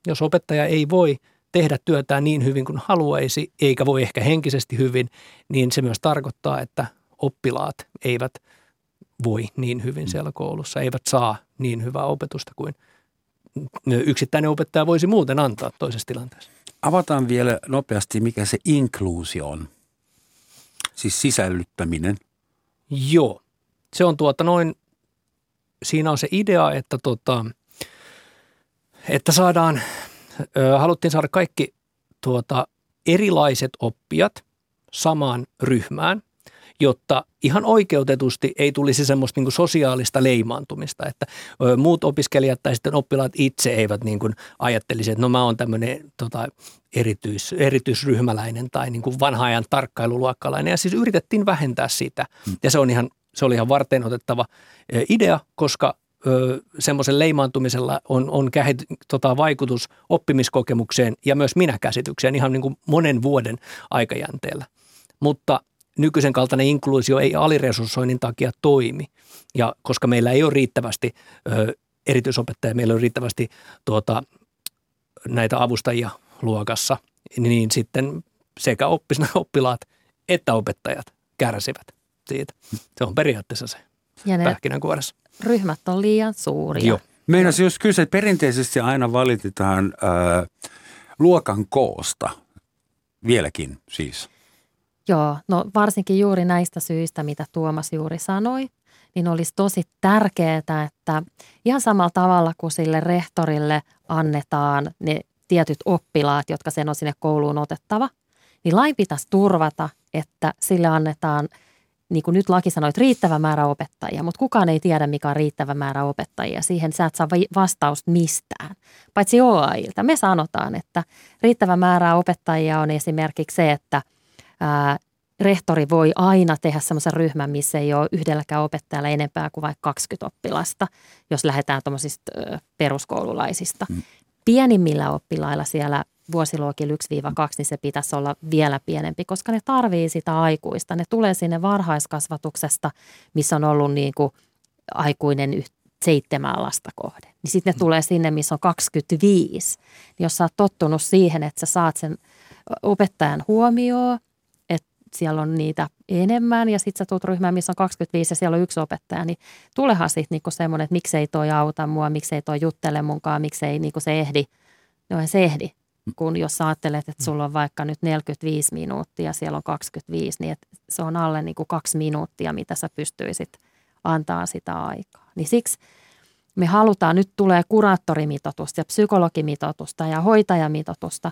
jos opettaja ei voi tehdä työtään niin hyvin kuin haluaisi, eikä voi ehkä henkisesti hyvin, niin se myös tarkoittaa, että oppilaat eivät voi niin hyvin siellä koulussa, eivät saa niin hyvää opetusta kuin yksittäinen opettaja voisi muuten antaa toisessa tilanteessa. Avataan vielä nopeasti, mikä se inkluusio on, siis sisällyttäminen. Joo, se on tuota noin, siinä on se idea, että, tota, että saadaan, ö, haluttiin saada kaikki tuota, erilaiset oppijat samaan ryhmään – jotta ihan oikeutetusti ei tulisi semmoista niin sosiaalista leimaantumista, että muut opiskelijat tai sitten oppilaat itse eivät niin kuin ajattelisi, että no mä oon tämmöinen tota, erityis, erityisryhmäläinen tai niin kuin vanha ajan tarkkailuluokkalainen ja siis yritettiin vähentää sitä hmm. ja se on ihan, se oli ihan varten otettava idea, koska semmoisen leimaantumisella on, on kähit, tota, vaikutus oppimiskokemukseen ja myös minäkäsitykseen ihan niin kuin monen vuoden aikajänteellä. Mutta nykyisen kaltainen inkluusio ei aliresurssoinnin takia toimi. Ja koska meillä ei ole riittävästi ö, erityisopettajia, meillä on riittävästi tuota, näitä avustajia luokassa, niin sitten sekä oppilaat että opettajat kärsivät siitä. Se on periaatteessa se ja pähkinänkuoressa. Ryhmät on liian suuria. Joo. Meinasin just kysyä, että perinteisesti aina valitetaan äh, luokan koosta vieläkin siis. Joo, no varsinkin juuri näistä syistä, mitä Tuomas juuri sanoi, niin olisi tosi tärkeää, että ihan samalla tavalla kuin sille rehtorille annetaan ne tietyt oppilaat, jotka sen on sinne kouluun otettava, niin lain pitäisi turvata, että sille annetaan, niin kuin nyt laki sanoi, riittävä määrä opettajia, mutta kukaan ei tiedä, mikä on riittävä määrä opettajia. Siihen sä et saa vastausta mistään, paitsi OAIlta. Me sanotaan, että riittävä määrä opettajia on esimerkiksi se, että ää, rehtori voi aina tehdä semmoisen ryhmän, missä ei ole yhdelläkään opettajalla enempää kuin vaikka 20 oppilasta, jos lähdetään tuommoisista peruskoululaisista. Mm. Pienimmillä oppilailla siellä vuosiluokilla 1-2, niin se pitäisi olla vielä pienempi, koska ne tarvii sitä aikuista. Ne tulee sinne varhaiskasvatuksesta, missä on ollut niin kuin aikuinen seitsemän lasta kohden. Niin sitten ne mm. tulee sinne, missä on 25. Niin jos sä oot tottunut siihen, että sä saat sen opettajan huomioon, siellä on niitä enemmän ja sitten sä tulet ryhmään, missä on 25 ja siellä on yksi opettaja, niin tulehan sitten niinku semmoinen, että miksei toi auta mua, miksei toi juttele munkaan, miksei niinku se ehdi. No se ehdi, kun jos ajattelet, että sulla on vaikka nyt 45 minuuttia, siellä on 25, niin että se on alle niinku kaksi minuuttia, mitä sä pystyisit antaa sitä aikaa. Niin siksi me halutaan, nyt tulee kuraattorimitoitusta ja psykologimitoitusta ja hoitajamitoitusta,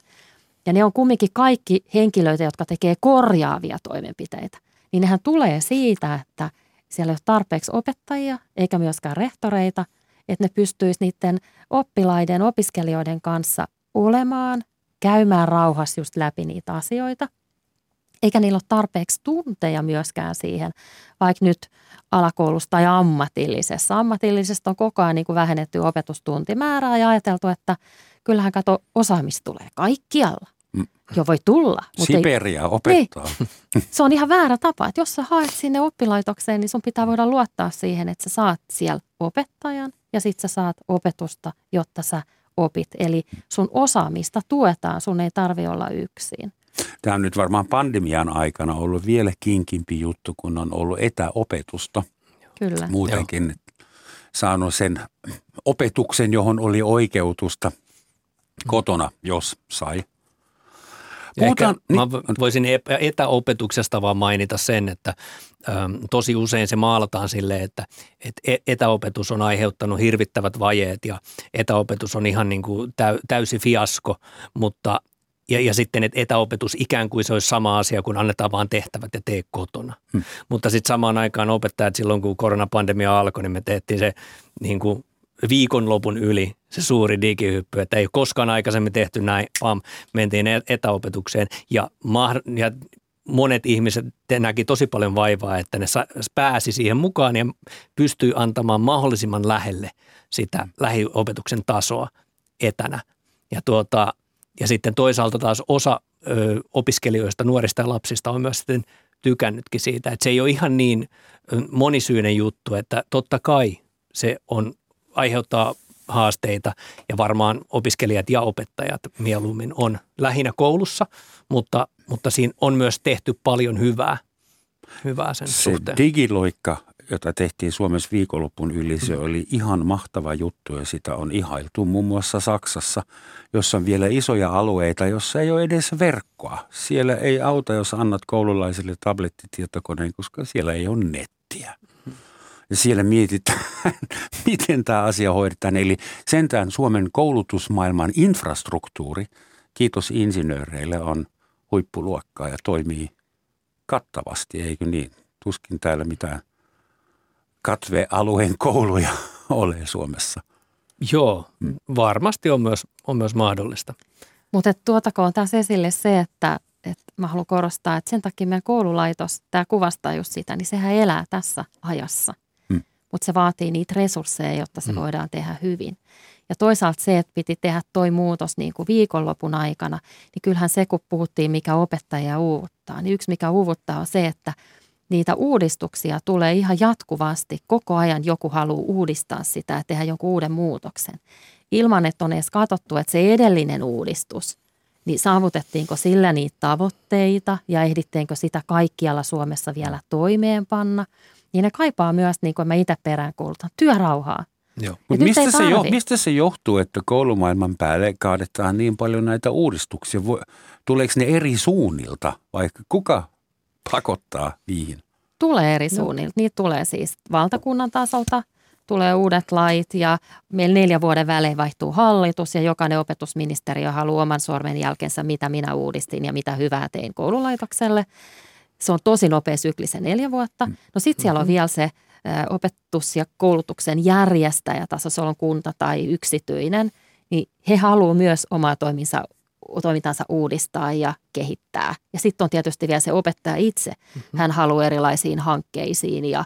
ja ne on kumminkin kaikki henkilöitä, jotka tekee korjaavia toimenpiteitä. Niin nehän tulee siitä, että siellä ei ole tarpeeksi opettajia eikä myöskään rehtoreita, että ne pystyisi niiden oppilaiden, opiskelijoiden kanssa olemaan, käymään rauhassa just läpi niitä asioita. Eikä niillä ole tarpeeksi tunteja myöskään siihen, vaikka nyt alakoulussa tai ammatillisessa. Ammatillisesta on koko ajan niin kuin vähennetty opetustuntimäärää ja ajateltu, että kyllähän kato osaamista tulee kaikkialla. Jo voi tulla. Mutta Siberia ei, opettaa. Niin, se on ihan väärä tapa, että jos sä haet sinne oppilaitokseen, niin sun pitää voida luottaa siihen, että sä saat siellä opettajan ja sit sä saat opetusta, jotta sä opit. Eli sun osaamista tuetaan, sun ei tarvi olla yksin. Tämä on nyt varmaan pandemian aikana ollut vielä kinkimpi juttu, kun on ollut etäopetusta. Kyllä. Muutenkin Joo. saanut sen opetuksen, johon oli oikeutusta kotona, jos sai. Puhutaan, Ehkä, niin, mä voisin etäopetuksesta vaan mainita sen, että äm, tosi usein se maalataan sille, että et e-, etäopetus on aiheuttanut hirvittävät vajeet ja etäopetus on ihan niin kuin täy, täysi fiasko, mutta ja, ja sitten, että etäopetus ikään kuin se olisi sama asia, kun annetaan vaan tehtävät ja tee kotona. Hmm. Mutta sitten samaan aikaan opettajat silloin, kun koronapandemia alkoi, niin me tehtiin se niin kuin viikonlopun yli se suuri digihyppy, että ei koskaan aikaisemmin tehty näin, vaan mentiin e- etäopetukseen ja, ma- ja monet ihmiset näki tosi paljon vaivaa, että ne pääsi siihen mukaan ja pystyi antamaan mahdollisimman lähelle sitä lähiopetuksen tasoa etänä. Ja, tuota, ja sitten toisaalta taas osa ö, opiskelijoista, nuorista ja lapsista on myös sitten tykännytkin siitä, että se ei ole ihan niin monisyinen juttu, että totta kai se on aiheuttaa haasteita ja varmaan opiskelijat ja opettajat mieluummin on lähinnä koulussa, mutta, mutta siinä on myös tehty paljon hyvää, hyvää sen se suhteen. digiloikka, jota tehtiin Suomessa viikonlopun yli, se oli ihan mahtava juttu ja sitä on ihailtu muun muassa Saksassa, jossa on vielä isoja alueita, jossa ei ole edes verkkoa. Siellä ei auta, jos annat koululaisille tablettitietokoneen, koska siellä ei ole nettiä ja siellä mietitään, miten tämä asia hoidetaan. Eli sentään Suomen koulutusmaailman infrastruktuuri, kiitos insinööreille, on huippuluokkaa ja toimii kattavasti, eikö niin? Tuskin täällä mitään katvealueen kouluja ole Suomessa. Joo, mm. varmasti on myös, on myös mahdollista. Mutta tuotakoon tässä esille se, että, että mä haluan korostaa, että sen takia meidän koululaitos, tämä kuvastaa just sitä, niin sehän elää tässä ajassa mutta se vaatii niitä resursseja, jotta se mm. voidaan tehdä hyvin. Ja toisaalta se, että piti tehdä toi muutos niin kuin viikonlopun aikana, niin kyllähän se, kun puhuttiin, mikä opettajia uuvuttaa, niin yksi mikä uuvuttaa on se, että niitä uudistuksia tulee ihan jatkuvasti. Koko ajan joku haluaa uudistaa sitä ja tehdä jonkun uuden muutoksen. Ilman, että on edes katsottu, että se edellinen uudistus, niin saavutettiinko sillä niitä tavoitteita ja ehditteekö sitä kaikkialla Suomessa vielä toimeenpanna – niin ne kaipaa myös, niin kuin mä itse peräänkuulutan, työrauhaa. Joo. Mut mistä, se jo, mistä se johtuu, että koulumaailman päälle kaadetaan niin paljon näitä uudistuksia? Tuleeko ne eri suunnilta vai kuka pakottaa niihin? Tulee eri suunnilta. Niitä tulee siis valtakunnan tasolta, tulee uudet lait ja meillä neljä vuoden välein vaihtuu hallitus ja jokainen opetusministeriö haluaa oman sormen jälkensä, mitä minä uudistin ja mitä hyvää tein koululaitokselle. Se on tosi nopea sykli se neljä vuotta. No sitten siellä on vielä se opetus- ja koulutuksen järjestäjä, taso se on kunta tai yksityinen, niin he haluavat myös omaa toiminsa, toimintansa uudistaa ja kehittää. Ja sitten on tietysti vielä se opettaja itse. Hän haluaa erilaisiin hankkeisiin ja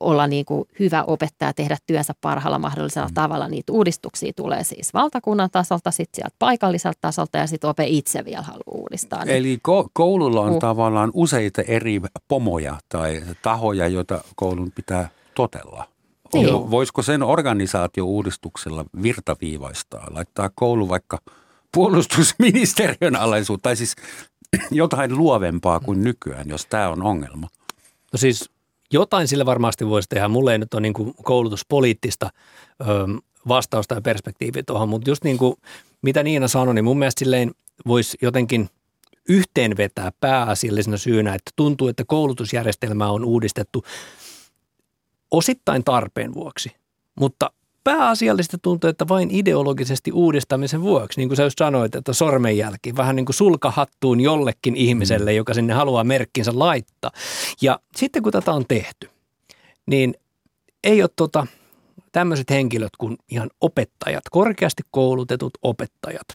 olla niin kuin hyvä opettaja, tehdä työnsä parhaalla mahdollisella Mm. tavalla. Niitä uudistuksia tulee siis valtakunnan tasolta, sitten sieltä paikalliselta tasolta ja sitten ope itse vielä haluaa uudistaa. Niin Eli ko- koululla on Uh. tavallaan useita eri pomoja tai tahoja, joita koulun pitää totella. Niin. Voisiko sen organisaatio-uudistuksella virtaviivaistaa, laittaa koulu vaikka puolustusministeriön alaisuuteen, tai siis jotain luovempaa kuin nykyään, jos tämä on ongelma. No siis jotain sille varmasti voisi tehdä. Mulle ei nyt ole niin kuin koulutuspoliittista ö, vastausta ja perspektiiviä tuohon, mutta just niin kuin mitä Niina sanoi, niin mun mielestä silleen voisi jotenkin yhteenvetää pääasiallisena syynä, että tuntuu, että koulutusjärjestelmää on uudistettu osittain tarpeen vuoksi, mutta pääasiallisesti tuntuu, että vain ideologisesti uudistamisen vuoksi, niin kuin sä just sanoit, että sormenjälki, vähän niin kuin sulkahattuun jollekin ihmiselle, joka sinne haluaa merkkinsä laittaa. Ja sitten kun tätä on tehty, niin ei ole tota, tämmöiset henkilöt kuin ihan opettajat, korkeasti koulutetut opettajat,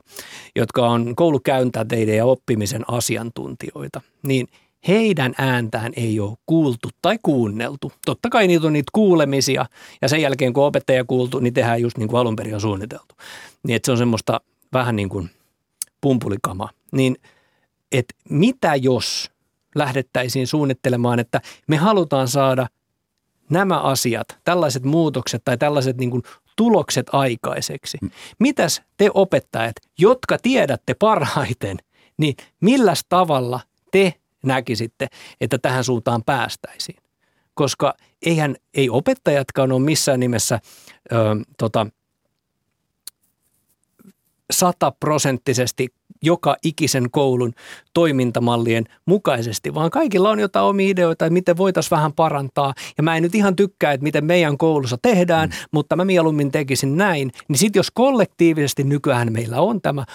jotka on koulukäyntäteiden ja oppimisen asiantuntijoita, niin heidän ääntään ei ole kuultu tai kuunneltu. Totta kai niitä on niitä kuulemisia ja sen jälkeen kun opettaja kuultu, niin tehdään just niin kuin alun perin on suunniteltu. Niin että se on semmoista vähän niin kuin pumpulikama. Niin että mitä jos lähdettäisiin suunnittelemaan, että me halutaan saada nämä asiat, tällaiset muutokset tai tällaiset niin kuin tulokset aikaiseksi. Mitäs te opettajat, jotka tiedätte parhaiten, niin milläs tavalla te näkisitte, että tähän suuntaan päästäisiin? Koska eihän, ei opettajatkaan ole missään nimessä ö, tota, sataprosenttisesti joka ikisen koulun toimintamallien mukaisesti, vaan kaikilla on jotain omia ideoita, että miten voitaisiin vähän parantaa. Ja mä en nyt ihan tykkää, että miten meidän koulussa tehdään, mm. mutta mä mieluummin tekisin näin. Niin sitten jos kollektiivisesti nykyään meillä on tämä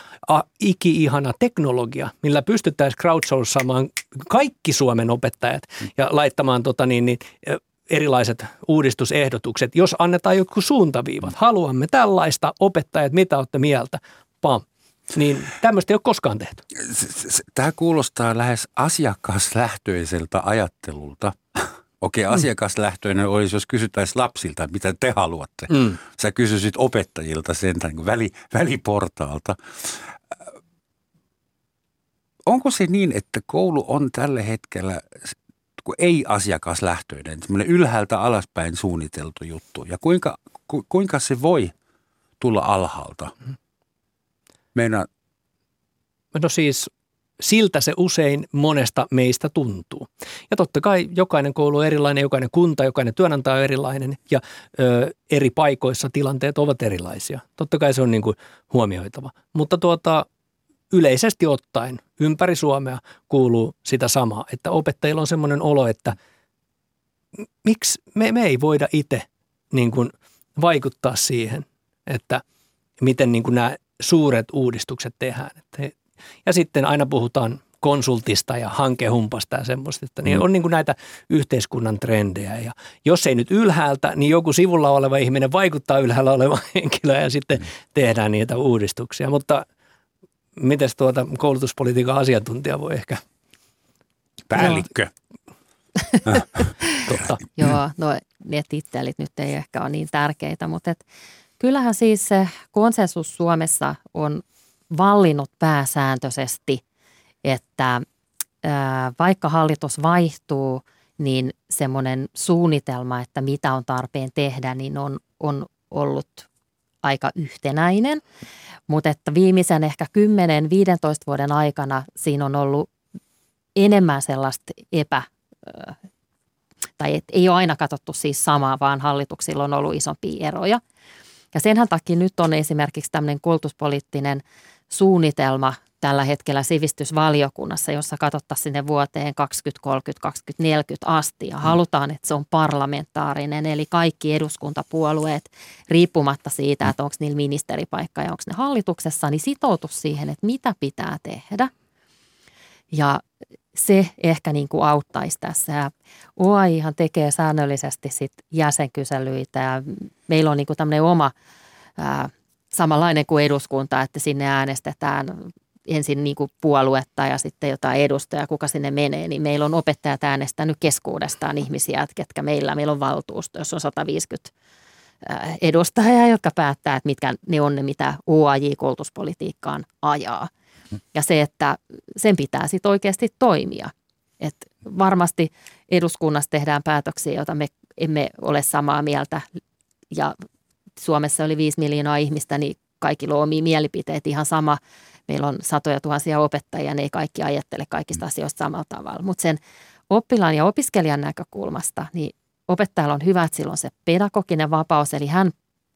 iki-ihana teknologia, millä pystyttäisiin crowdsourcaamaan kaikki Suomen opettajat ja laittamaan tota niin, niin, erilaiset uudistusehdotukset, jos annetaan joku suuntaviivat. Haluamme tällaista, opettajat, mitä olette mieltä? Pam. Niin tämmöistä ei ole koskaan tehty. Tämä kuulostaa lähes asiakaslähtöiseltä ajattelulta. Okei, okay, asiakaslähtöinen olisi, jos kysyttäisiin lapsilta, että mitä te haluatte. Mm. Sä kysyisit opettajilta sen niin väli, väliportaalta. Onko se niin, että koulu on tällä hetkellä kun ei asiakaslähtöinen, semmoinen ylhäältä alaspäin suunniteltu juttu. Ja kuinka, ku, kuinka se voi tulla alhaalta? Meina... No siis siltä se usein monesta meistä tuntuu. Ja totta kai jokainen koulu on erilainen, jokainen kunta, jokainen työnantaja on erilainen ja ö, eri paikoissa tilanteet ovat erilaisia. Totta kai se on niin kuin huomioitava. Mutta tuota, yleisesti ottaen ympäri Suomea kuuluu sitä samaa, että opettajilla on semmoinen olo, että miksi me, me ei voida itse niin kuin vaikuttaa siihen, että miten niin kuin nämä suuret uudistukset tehdään. Ja sitten aina puhutaan konsultista ja hankehumpasta ja semmoista, että niin on niin kuin näitä yhteiskunnan trendejä. Ja jos ei nyt ylhäältä, niin joku sivulla oleva ihminen vaikuttaa ylhäällä oleva henkilö ja sitten tehdään niitä uudistuksia. Mutta miten tuota koulutuspolitiikan asiantuntija voi ehkä? Päällikkö. Totta. Joo, no ne tittelit nyt ei ehkä ole niin tärkeitä, mutta et, kyllähän siis se konsensus Suomessa on vallinnut pääsääntöisesti, että ää, vaikka hallitus vaihtuu, niin semmoinen suunnitelma, että mitä on tarpeen tehdä, niin on, on ollut aika yhtenäinen. Mutta että viimeisen ehkä 10-15 vuoden aikana siinä on ollut enemmän sellaista epä, tai et ei ole aina katsottu siis samaa, vaan hallituksilla on ollut isompia eroja. Ja senhän takia nyt on esimerkiksi tämmöinen koulutuspoliittinen suunnitelma tällä hetkellä sivistysvaliokunnassa, jossa katsottaisiin sinne vuoteen 2030-2040 asti ja mm. halutaan, että se on parlamentaarinen, eli kaikki eduskuntapuolueet, riippumatta siitä, että onko niillä ministeripaikka ja onko ne hallituksessa, niin sitoutu siihen, että mitä pitää tehdä. Ja se ehkä niin kuin auttaisi tässä. Ja OAIhan tekee säännöllisesti sit jäsenkyselyitä ja meillä on niin kuin tämmöinen oma ää, samanlainen kuin eduskunta, että sinne äänestetään ensin niin kuin puoluetta ja sitten jotain edustajaa, kuka sinne menee, niin meillä on opettajat äänestänyt keskuudestaan ihmisiä, ketkä meillä, meillä on valtuusto, jos on 150 edustajaa, jotka päättää, että mitkä ne on ne, mitä OAJ-koulutuspolitiikkaan ajaa. Ja se, että sen pitää sitten oikeasti toimia. Et varmasti eduskunnassa tehdään päätöksiä, joita me emme ole samaa mieltä ja Suomessa oli 5 miljoonaa ihmistä, niin kaikilla on omia mielipiteet ihan sama. Meillä on satoja tuhansia opettajia, ne ei kaikki ajattele kaikista asioista samalla tavalla. Mutta sen oppilaan ja opiskelijan näkökulmasta, niin opettajalla on hyvä, että sillä on se pedagoginen vapaus, eli hän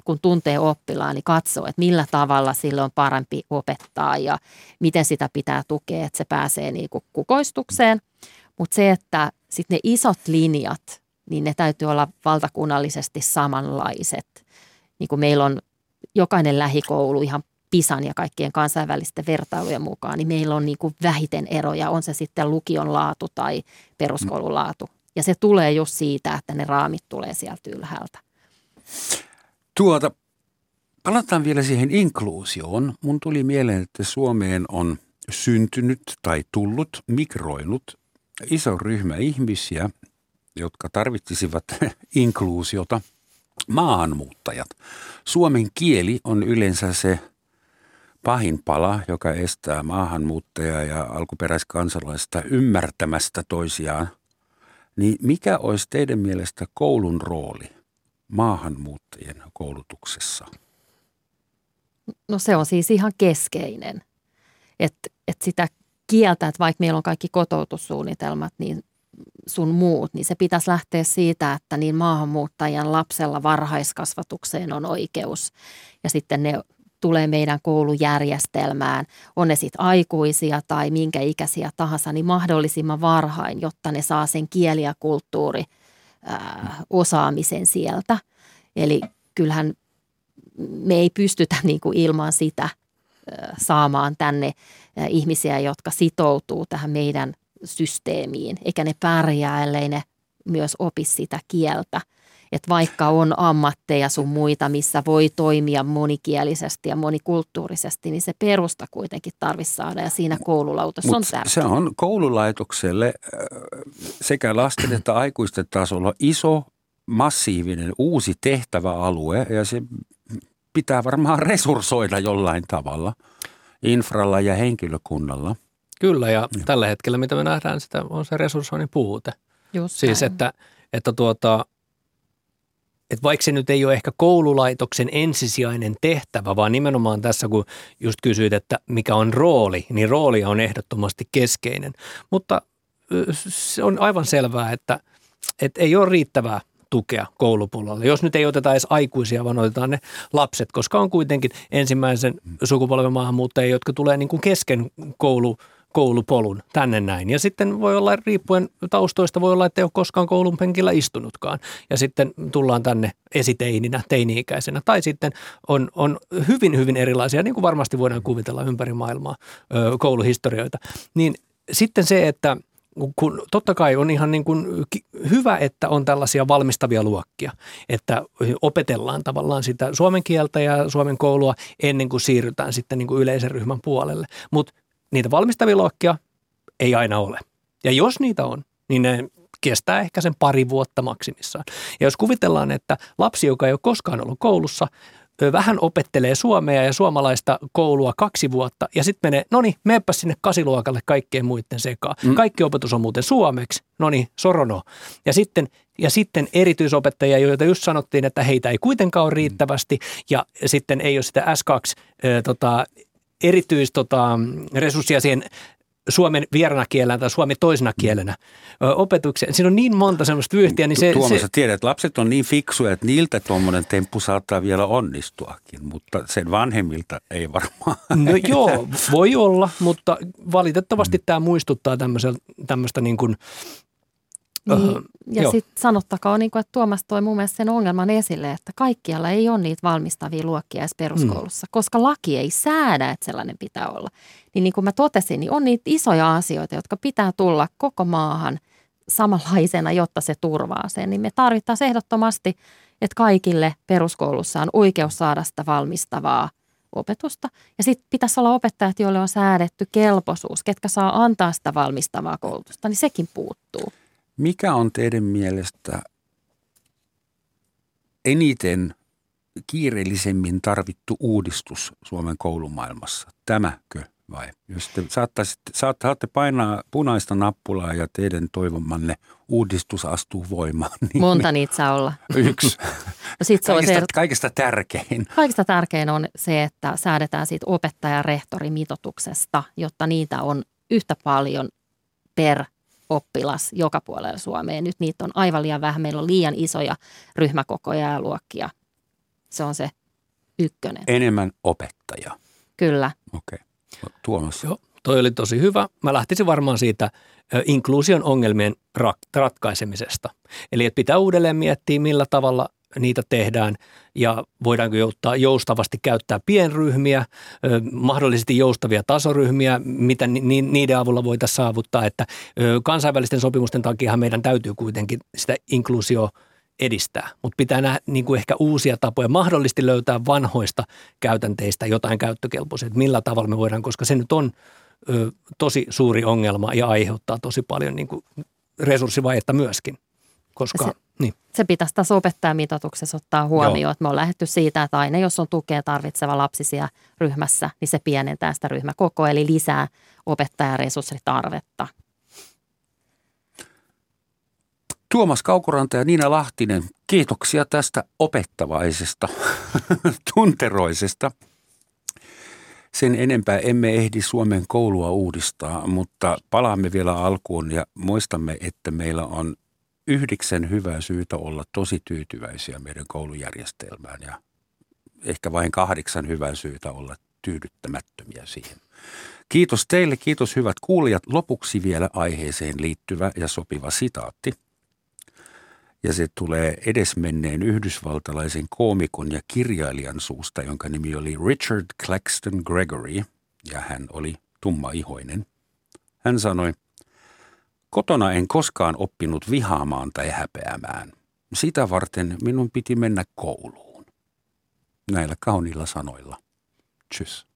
kun tuntee oppilaan, niin katsoo, että millä tavalla sille on parempi opettaa ja miten sitä pitää tukea, että se pääsee niin kuin kukoistukseen. Mutta se, että sitten ne isot linjat, niin ne täytyy olla valtakunnallisesti samanlaiset. Niin kuin meillä on jokainen lähikoulu ihan PISAN ja kaikkien kansainvälisten vertailujen mukaan, niin meillä on niin kuin vähiten eroja, on se sitten lukion laatu tai peruskoulun laatu. Ja se tulee just siitä, että ne raamit tulee sieltä ylhäältä. Tuota, palataan vielä siihen inkluusioon. Mun tuli mieleen, että Suomeen on syntynyt tai tullut, migroinut iso ryhmä ihmisiä, jotka tarvitsisivat inkluusiota, maahanmuuttajat. Suomen kieli on yleensä se pahin pala, joka estää maahanmuuttajaa ja alkuperäiskansalaista ymmärtämästä toisiaan. Niin mikä olisi teidän mielestä koulun rooli maahanmuuttajien koulutuksessa? No se on siis ihan keskeinen, että et sitä kieltä, että vaikka meillä on kaikki kotoutussuunnitelmat, niin sun muut, niin se pitäisi lähteä siitä, että niin maahanmuuttajan lapsella varhaiskasvatukseen on oikeus. Ja sitten ne tulee meidän koulujärjestelmään, on ne sitten aikuisia tai minkä ikäisiä tahansa, niin mahdollisimman varhain, jotta ne saa sen kieli ja kulttuuri ää, osaamisen sieltä. Eli kyllähän me ei pystytä niin kuin ilman sitä saamaan tänne ihmisiä, jotka sitoutuu tähän meidän systeemiin, eikä ne pärjää, ellei ne myös opi sitä kieltä. Että vaikka on ammatteja sun muita, missä voi toimia monikielisesti ja monikulttuurisesti, niin se perusta kuitenkin tarvitsisi saada ja siinä koululautas on tärkeä. Se on koululaitokselle äh, sekä lasten että aikuisten tasolla iso, massiivinen, uusi tehtäväalue ja se pitää varmaan resurssoida jollain tavalla infralla ja henkilökunnalla. Kyllä ja tällä hetkellä mitä me nähdään, sitä on se resurssoinnin puute. Just siis että, että tuota, että vaikka se nyt ei ole ehkä koululaitoksen ensisijainen tehtävä, vaan nimenomaan tässä, kun just kysyit, että mikä on rooli, niin rooli on ehdottomasti keskeinen. Mutta se on aivan selvää, että, että ei ole riittävää tukea koulupuolella. Jos nyt ei oteta edes aikuisia, vaan otetaan ne lapset, koska on kuitenkin ensimmäisen sukupolven maahanmuuttajia, jotka tulee niin kuin kesken koulu koulupolun tänne näin. Ja sitten voi olla, riippuen taustoista, voi olla, että ei ole koskaan koulun penkillä istunutkaan. Ja sitten tullaan tänne esiteininä, teini-ikäisenä. Tai sitten on, on hyvin, hyvin erilaisia, niin kuin varmasti voidaan kuvitella ympäri maailmaa, kouluhistorioita. Niin sitten se, että kun totta kai on ihan niin kuin hyvä, että on tällaisia valmistavia luokkia, että opetellaan tavallaan sitä suomen kieltä ja suomen koulua ennen kuin siirrytään sitten niin kuin yleisen ryhmän puolelle. Mutta niitä valmistavia luokkia ei aina ole. Ja jos niitä on, niin ne kestää ehkä sen pari vuotta maksimissaan. Ja jos kuvitellaan, että lapsi, joka ei ole koskaan ollut koulussa, vähän opettelee suomea ja suomalaista koulua kaksi vuotta ja sitten menee, no niin, meepä sinne kasiluokalle kaikkeen muiden sekaan. Mm. Kaikki opetus on muuten suomeksi, no niin, sorono. Ja sitten, ja sitten erityisopettajia, joita just sanottiin, että heitä ei kuitenkaan ole riittävästi ja sitten ei ole sitä S2 äh, tota, erityisresurssia tota, siihen suomen vierana kielenä tai suomi toisena kielenä opetukseen. Siinä on niin monta semmoista vyyhtiä. Niin se, Tuomas, se, tiedät, että lapset on niin fiksuja, että niiltä tuommoinen temppu saattaa vielä onnistuakin, mutta sen vanhemmilta ei varmaan. No joo, voi olla, mutta valitettavasti mm. tämä muistuttaa tämmöistä niin kuin, niin, ja sitten sanottakaa, niin kuin, että Tuomas toi mun mielestä sen ongelman esille, että kaikkialla ei ole niitä valmistavia luokkia edes peruskoulussa, mm. koska laki ei säädä, että sellainen pitää olla. Niin, niin kuin mä totesin, niin on niitä isoja asioita, jotka pitää tulla koko maahan samanlaisena, jotta se turvaa sen. Niin me tarvittaisiin ehdottomasti, että kaikille peruskoulussa on oikeus saada sitä valmistavaa opetusta. Ja sitten pitäisi olla opettajat, joille on säädetty kelpoisuus, ketkä saa antaa sitä valmistavaa koulutusta, niin sekin puuttuu. Mikä on teidän mielestä eniten kiireellisemmin tarvittu uudistus Suomen koulumaailmassa? Tämäkö vai? Jos te saatte painaa punaista nappulaa ja teidän toivomanne uudistus astuu voimaan. Niin Monta niitä saa olla. Yksi. no sit se kaikista, se, kaikista tärkein. Kaikista tärkein on se, että säädetään siitä opettaja-rehtorimitoituksesta, jotta niitä on yhtä paljon per oppilas joka puolella Suomeen. Nyt niitä on aivan liian vähän. Meillä on liian isoja ryhmäkokoja ja luokkia. Se on se ykkönen. Enemmän opettaja. Kyllä. Okei. Okay. Tuomas. Joo, toi oli tosi hyvä. Mä lähtisin varmaan siitä inkluusion ongelmien ratkaisemisesta. Eli että pitää uudelleen miettiä, millä tavalla niitä tehdään ja voidaanko jouttaa, joustavasti käyttää pienryhmiä, mahdollisesti joustavia tasoryhmiä, mitä niiden avulla voitaisiin saavuttaa, että kansainvälisten sopimusten takia meidän täytyy kuitenkin sitä inkluusio edistää, mutta pitää nähdä niin kuin ehkä uusia tapoja, mahdollisesti löytää vanhoista käytänteistä jotain käyttökelpoisia, että millä tavalla me voidaan, koska se nyt on ö, tosi suuri ongelma ja aiheuttaa tosi paljon niin kuin resurssivajetta myöskin. Koska, se, niin. se pitäisi tässä opettajamitoituksessa ottaa huomioon, Joo. että me on lähdetty siitä, että aina jos on tukea tarvitseva lapsisia ryhmässä, niin se pienentää sitä ryhmäkokoa, eli lisää opettajaresurssitarvetta. Tuomas Kaukoranta ja Niina Lahtinen, kiitoksia tästä opettavaisesta, tunteroisesta. Sen enempää emme ehdi Suomen koulua uudistaa, mutta palaamme vielä alkuun ja muistamme, että meillä on yhdeksän hyvää syytä olla tosi tyytyväisiä meidän koulujärjestelmään ja ehkä vain kahdeksan hyvää syytä olla tyydyttämättömiä siihen. Kiitos teille, kiitos hyvät kuulijat. Lopuksi vielä aiheeseen liittyvä ja sopiva sitaatti. Ja se tulee edesmenneen yhdysvaltalaisen koomikon ja kirjailijan suusta, jonka nimi oli Richard Claxton Gregory, ja hän oli tummaihoinen. Hän sanoi, Kotona en koskaan oppinut vihaamaan tai häpeämään. Sitä varten minun piti mennä kouluun. Näillä kauniilla sanoilla. Tschüss.